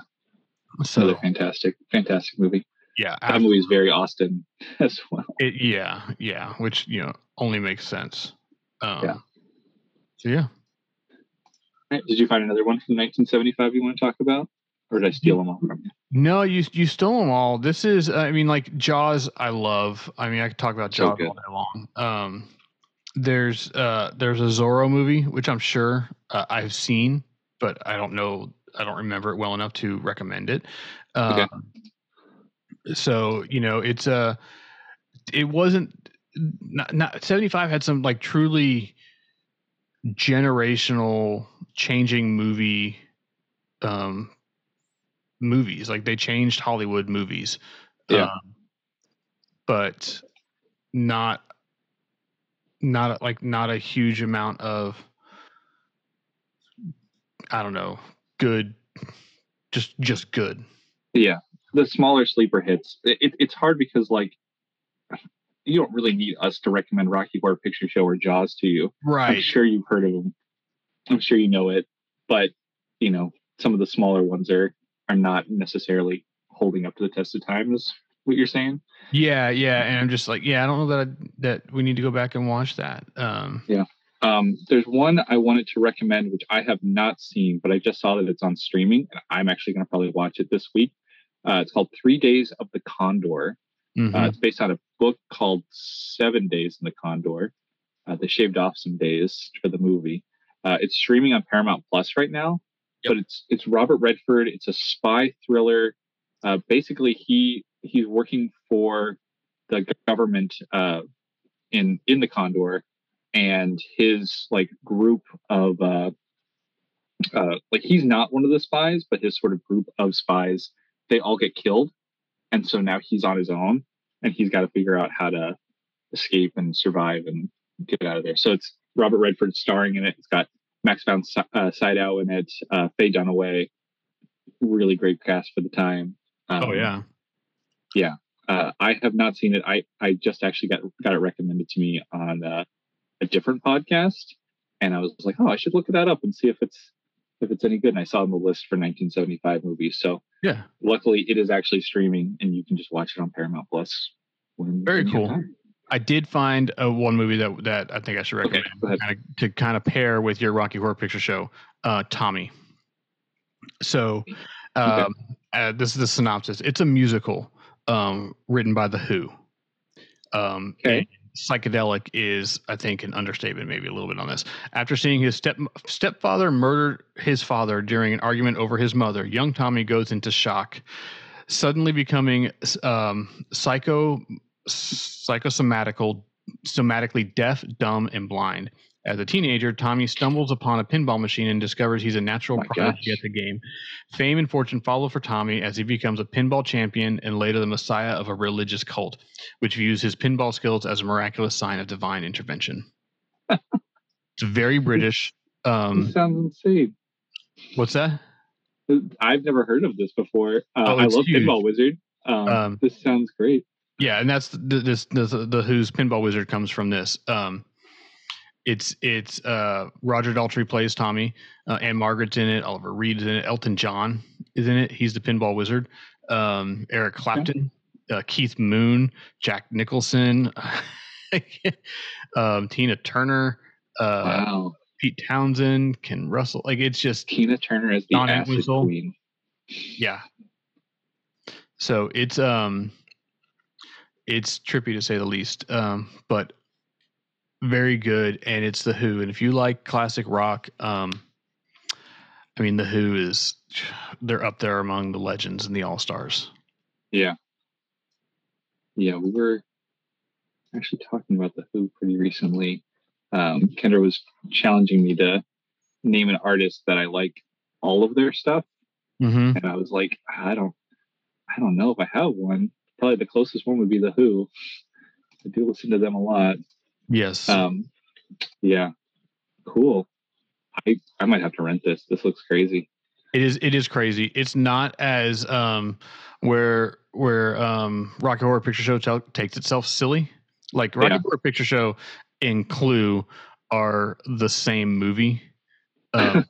So Another fantastic, fantastic movie. Yeah, That movie is very Austin as well. It, yeah, yeah, which you know only makes sense. Um, Yeah. So yeah, Right, Did you find another one from 1975 you want to talk about, or did I steal them all from you? no, you you stole them all. This is, I mean, like Jaws. I love. I mean, I could talk about Jaws good. all day long. Um, there's uh there's a Zorro movie which I'm sure uh, I've seen, but I don't know. I don't remember it well enough to recommend it. Okay. So you know, it's a. it wasn't not, not 75 had some like truly generational changing movie um movies like they changed hollywood movies Yeah. um, but not not like not a huge amount of i don't know good just just good Yeah, the smaller sleeper hits. It, it, it's hard because like you don't really need us to recommend Rocky Horror Picture Show or Jaws to you. Right. I'm sure you've heard of them. I'm sure you know it, but you know some of the smaller ones are are not necessarily holding up to the test of time. Is what you're saying? yeah yeah and i'm just like yeah i don't know that I, that we need to go back and watch that um yeah. Um, there's one I wanted to recommend, which I have not seen, but I just saw that it's on streaming. and I'm actually going to probably watch it this week. Uh, it's called Three Days of the Condor. mhm. Uh, it's based on a book called Seven Days in the Condor. Uh, they shaved off some days for the movie. Uh, it's streaming on Paramount Plus right now, Yep. but it's it's Robert Redford. It's a spy thriller. Uh, basically, he he's working for the government uh, in in the Condor, and his like group of uh, uh, like he's not one of the spies, but his sort of group of spies they all get killed, and so now he's on his own, and he's got to figure out how to escape and survive and get out of there. So it's Robert Redford starring in it. It's got Max von uh, Sydow in it, uh, Faye Dunaway, really great cast for the time. Um, oh yeah, yeah uh, I have not seen it. I I just actually got got it recommended to me on uh, a different podcast, and I was like, oh, I should look that up and see if it's if it's any good. And I saw on the list for 1975 movies. So yeah luckily, it is actually streaming, and you can just watch it on Paramount Plus. when- Very when cool. I did find uh, one movie that that I think I should recommend go ahead. kinda, to kind of pair with your Rocky Horror Picture Show, uh, Tommy. So, um, uh, this is the synopsis. It's a musical um, written by the Who. Um, Okay. Psychedelic is, I think, an understatement, maybe a little bit on this. After seeing his step stepfather murder his father during an argument over his mother, young Tommy goes into shock, suddenly becoming um, psycho psychosomatical somatically deaf, dumb, and blind. As a teenager, Tommy stumbles upon a pinball machine and discovers he's a natural prodigy at the game. Fame and fortune follow for Tommy as he becomes a pinball champion and later the messiah of a religious cult, which views his pinball skills as a miraculous sign of divine intervention. it's very British. This Um, sounds insane. what's that? I've never heard of this before. Uh, Oh, I love huge. Pinball Wizard. Um, Um, this sounds great. Yeah, and that's the this, this the Who's Pinball Wizard comes from this. Um, it's it's uh, Roger Daltrey plays Tommy, uh, Ann-Margret's in it. Oliver Reed's in it. Elton John is in it. He's the Pinball Wizard. Um, Eric Clapton, uh, Keith Moon, Jack Nicholson, um, Tina Turner, uh, wow. Pete Townshend, Ken Russell. Like it's just Tina Turner as the Don acid Entwistle. queen. yeah. So it's um it's trippy to say the least. Um, but very good and it's the Who. And if you like classic rock, um I mean, the Who is they're up there among the legends and the all stars. Yeah. Yeah, we were actually talking about the Who pretty recently. Um, Kendra was challenging me to name an artist that I like all of their stuff, Mm-hmm. and I was like, I don't, I don't know if I have one. Probably the closest one would be the Who. I do listen to them a lot. Yes. Um, yeah, cool. I I might have to rent this. This looks crazy. It is it is crazy. It's not as um where where um Rocky Horror Picture Show tel- takes itself silly. Like Rocky Yeah. Horror Picture Show and Clue are the same movie. Um,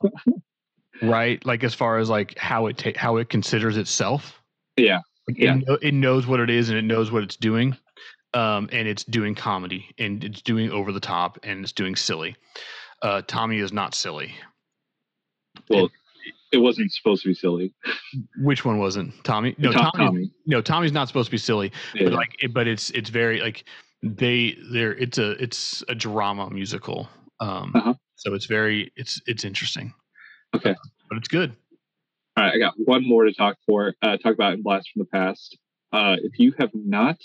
right? Like as far as like how it ta- how it considers itself. Yeah, Yeah. It, kno- it knows what it is and it knows what it's doing. Um, and it's doing comedy and it's doing over the top and it's doing silly. Uh, Tommy is not silly. well, it wasn't supposed to be silly. Which one wasn't Tommy? No, Tom- Tommy. Tommy. No, Tommy's not supposed to be silly, Yeah. but like, it, but it's it's very like they they're it's a it's a drama musical. Um, Uh-huh. so it's very it's it's interesting. Okay. but it's good. All right, I got one more to talk for. Uh, talk about in Blast from the Past. Uh, if you have not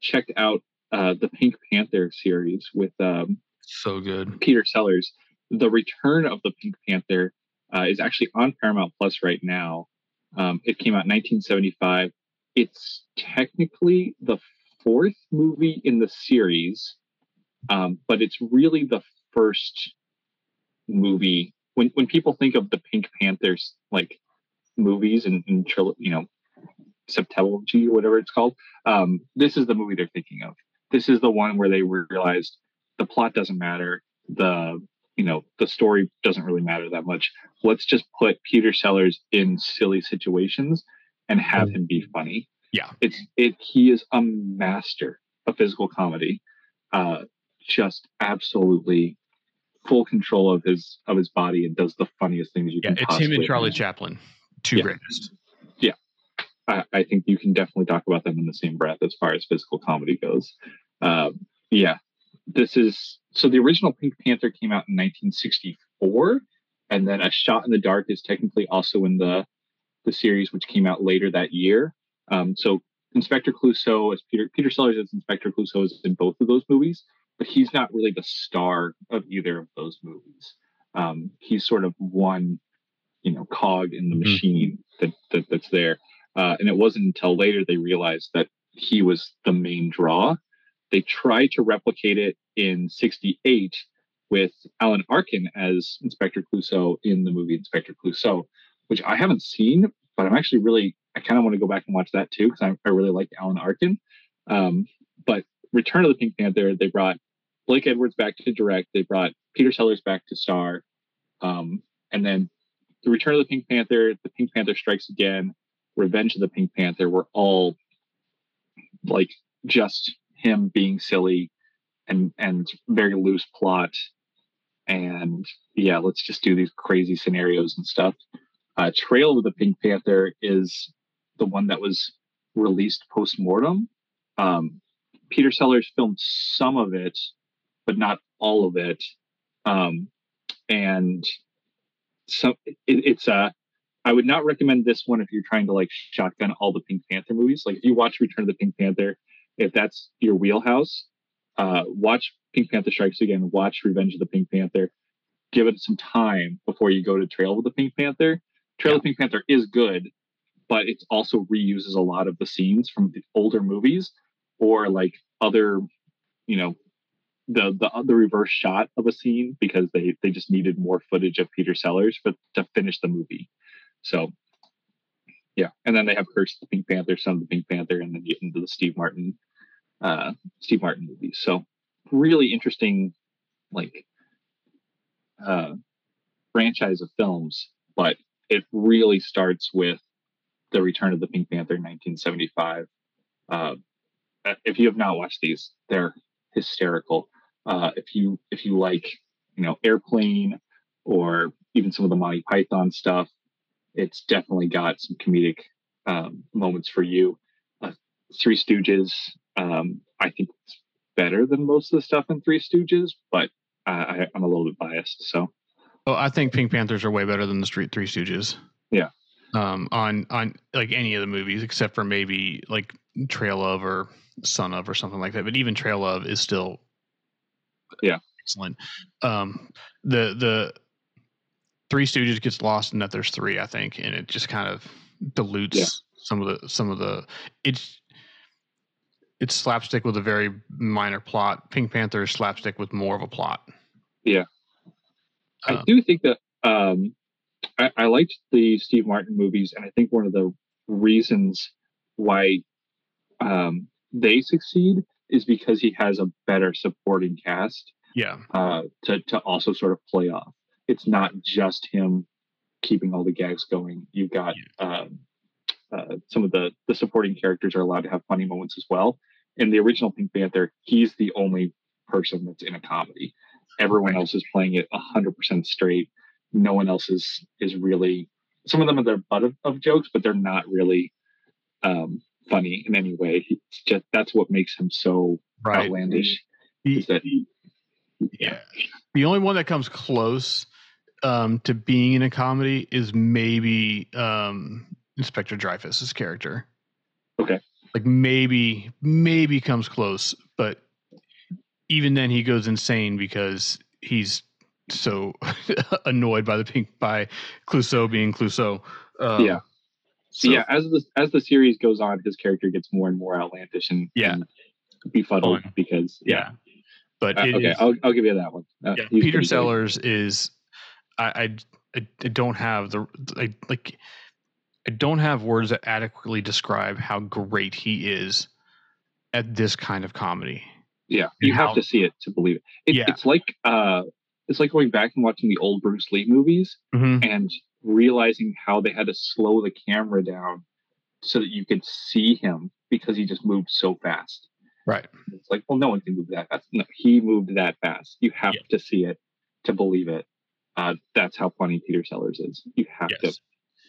checked out uh, the Pink Panther series with um, So good. Peter Sellers, the return of the Pink Panther uh, is actually on Paramount Plus right now. Um, it came out in 1975. It's technically the fourth movie in the series, um, but it's really the first movie. When when people think of the Pink Panthers like movies and, and you know septology whatever it's called, um, this is the movie they're thinking of. This is the one where they realized the plot doesn't matter the you know the story doesn't really matter that much let's just put peter sellers in silly situations and have him be funny Yeah. it's it he is a master of physical comedy uh just absolutely full control of his of his body and does the funniest things you Yeah, can it's him and Charlie imagine. Chaplin, two Yeah. greatest. I, I think you can definitely talk about them in the same breath as far as physical comedy goes. Um, yeah, this is so the original Pink Panther came out in 1964, and then A Shot in the Dark is technically also in the the series, which came out later that year. Um, so Inspector Clouseau as Peter Peter Sellers as Inspector Clouseau is in both of those movies, but he's not really the star of either of those movies. Um, he's sort of one, you know, cog in the Mhm. machine that, that that's there. Uh, and it wasn't until later they realized that he was the main draw. They tried to replicate it in 68 with Alan Arkin as Inspector Clouseau in the movie Inspector Clouseau, which I haven't seen, but I'm actually really, I kind of want to go back and watch that too because I, I really liked Alan Arkin. Um, but Return of the Pink Panther, they brought Blake Edwards back to direct, they brought Peter Sellers back to star. Um, and then the Return of the Pink Panther, the Pink Panther Strikes Again, Revenge of the Pink Panther were all like just him being silly and and very loose plot. And yeah let's just do these crazy scenarios and stuff. Uh trail of the pink panther is the one that was released post-mortem. Um peter sellers filmed some of it but not all of it. Um and so it, it's uh I would not recommend this one if you're trying to like shotgun all the Pink Panther movies. Like if you watch Return of the Pink Panther, if that's your wheelhouse, uh, watch Pink Panther Strikes Again, watch Revenge of the Pink Panther. Give it some time before you go to Trail of the Pink Panther. Trail of the Pink Panther is good, but it also reuses a lot of the scenes from the older movies or like other, you know, the the the reverse shot of a scene because they they just needed more footage of Peter Sellers for to finish the movie. So yeah, and then they have Curse of the Pink Panther, Son of the Pink Panther, and then get into the Steve Martin, uh, Steve Martin movies. So really interesting, like, uh, franchise of films. But it really starts with the Return of the Pink Panther, in 1975. Uh, if you have not watched these, they're hysterical. Uh, if you if you like, you know, Airplane or even some of the Monty Python stuff it's definitely got some comedic um, moments for you. Uh, Three Stooges, um, I think it's better than most of the stuff in Three Stooges, but uh, I, I'm a little bit biased. So Oh, I think Pink Panthers are way better than the Street Three Stooges. Yeah. Um, on on like any of the movies except for maybe like Trail of or Son of or something like that. But even Trail of is still Yeah. excellent. Um, the the Three Stooges gets lost in that there's three, I think, and it just kind of dilutes Yeah. some of the some of the it's it's slapstick with a very minor plot. Pink Panther is slapstick with more of a plot. Yeah. I Um, do think that um, I, I liked the Steve Martin movies, and I think one of the reasons why um, they succeed is because he has a better supporting cast Yeah. uh, to to also sort of play off. It's not just him keeping all the gags going. You've got um, uh, some of the the supporting characters are allowed to have funny moments as well. In the original Pink Panther, he's the only person that's in a comedy. Everyone else is playing it hundred percent straight. No one else is is really. Some of them are the butt of, of jokes, but they're not really um, funny in any way. It's just that's what makes him so Right. outlandish. He- Is that yeah. The only one that comes close um, to being in a comedy is maybe um, Inspector Dreyfus's character. Okay. Like maybe, maybe comes close, but even then he goes insane because he's so annoyed by the pink by Clouseau being Clouseau. Um, Yeah. so- yeah, as the as the series goes on, his character gets more and more outlandish and, Yeah. and befuddled Fun. because yeah. But Uh, okay, is- I'll I'll give you that one. Uh, yeah, Peter pretty good. Sellers is I, I I don't have the I, like I don't have words that adequately describe how great he is at this kind of comedy. Yeah, you how- have to see it to believe it. it Yeah. It's like uh, it's like going back and watching the old Bruce Lee movies Mm-hmm. and realizing how they had to slow the camera down so that you could see him because he just moved so fast. Right. It's like, well, no one can move that fast. No, he moved that fast. You have Yeah. to see it to believe it. Uh, that's how funny Peter Sellers is. You have Yes. to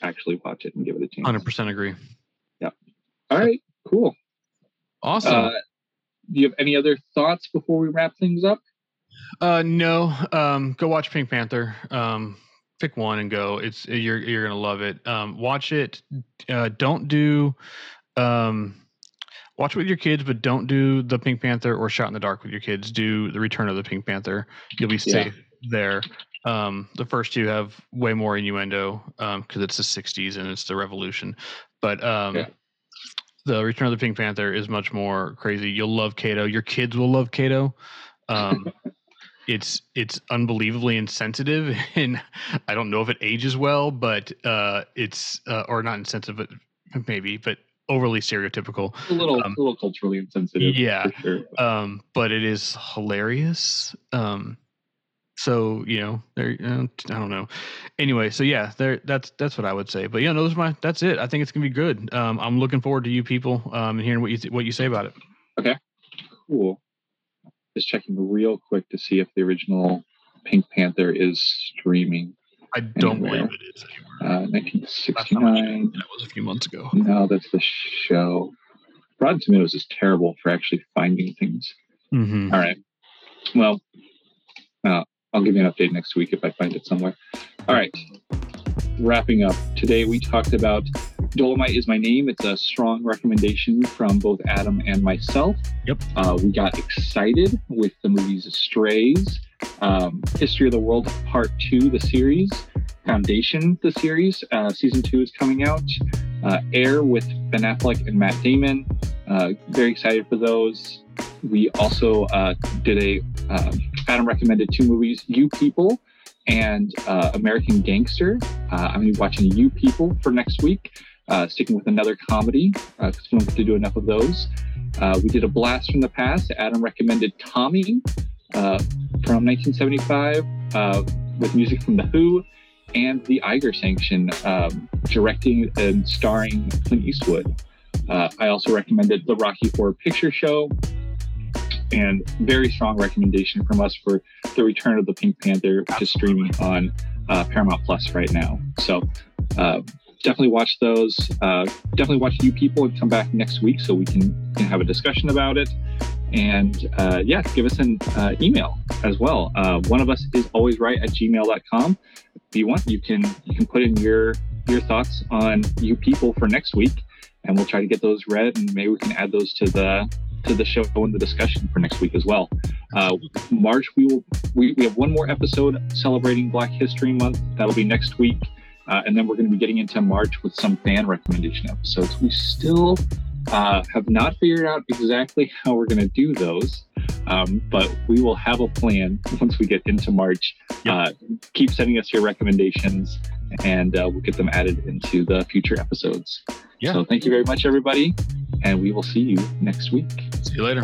actually watch it and give it a chance. Hundred percent agree. Yeah. All right, cool. Awesome. Uh, do you have any other thoughts before we wrap things up? Uh, no. Um, go watch Pink Panther. Um, pick one and go. It's you're you're gonna love it. Um, watch it. Uh, don't do. Um, watch it with your kids, but don't do the Pink Panther or Shot in the Dark with your kids. Do the Return of the Pink Panther. You'll be Yeah. safe there. Um, the first two have way more innuendo because it's the '60s and it's the Revolution. But um, Yeah. the Return of the Pink Panther is much more crazy. You'll love Cato. Your kids will love Cato. Um, it's it's unbelievably insensitive, and I don't know if it ages well, but uh, it's uh, or not insensitive, but maybe, but overly stereotypical. A little, Um, a little culturally insensitive. Yeah, sure. um, but it is hilarious. Um, so you know, there. Uh, I don't know. Anyway, so yeah, there. That's that's what I would say. But yeah, no, those are my. That's it. I think it's gonna be good. Um, I'm looking forward to you people um, and hearing what you th- what you say about it. Okay cool. Just checking real quick to see if the original Pink Panther is streaming. I don't Anywhere. believe it is anymore. Uh, Last time I 1969. That was a few months ago. No, that's the show. Rotten Tomatoes is terrible for actually finding things. Mm-hmm. All right. Well, uh, I'll give you an update next week if I find it somewhere. All right. Wrapping up. Today we talked about Dolomite is My Name. It's a strong recommendation from both Adam and myself. Yep. Uh, we got excited with the movies Strays, um, History of the World Part 2, the series, Foundation, the series. Uh, season 2 is coming out. Uh, Air with Ben Affleck and Matt Damon. Uh, very excited for those. We also uh, did a um, Adam recommended two movies, You People and uh, American Gangster. Uh, I'm going to be watching You People for next week, uh, sticking with another comedy because we don't get to do enough of those. Uh, we did a blast from the past. Adam recommended Tommy uh, from 1975 uh, with music from The Who and The Eiger Sanction, um, directing and starring Clint Eastwood. Uh, I also recommended the Rocky Horror Picture Show, and very strong recommendation from us for the Return of the Pink Panther, which is streaming on uh, Paramount Plus right now. So uh, definitely watch those. Uh, definitely watch You People and come back next week so we can, can have a discussion about it. And uh, yeah, give us an uh, email as well. Uh, one of us is always right at gmail.com. If you want, you can you can put in your your thoughts on you people for next week, and we'll try to get those read, and maybe we can add those to the to the show and the discussion for next week as well. Uh, March, we will we, we have one more episode celebrating Black History Month. That'll be next week, uh, and then we're going to be getting into March with some fan recommendation episodes. We still uh, have not figured out exactly how we're going to do those, um, but we will have a plan once we get into March. Yep. Uh, keep sending us your recommendations, and uh, we'll get them added into the future episodes. Yeah. So thank you very much, everybody, and we will see you next week. See you later.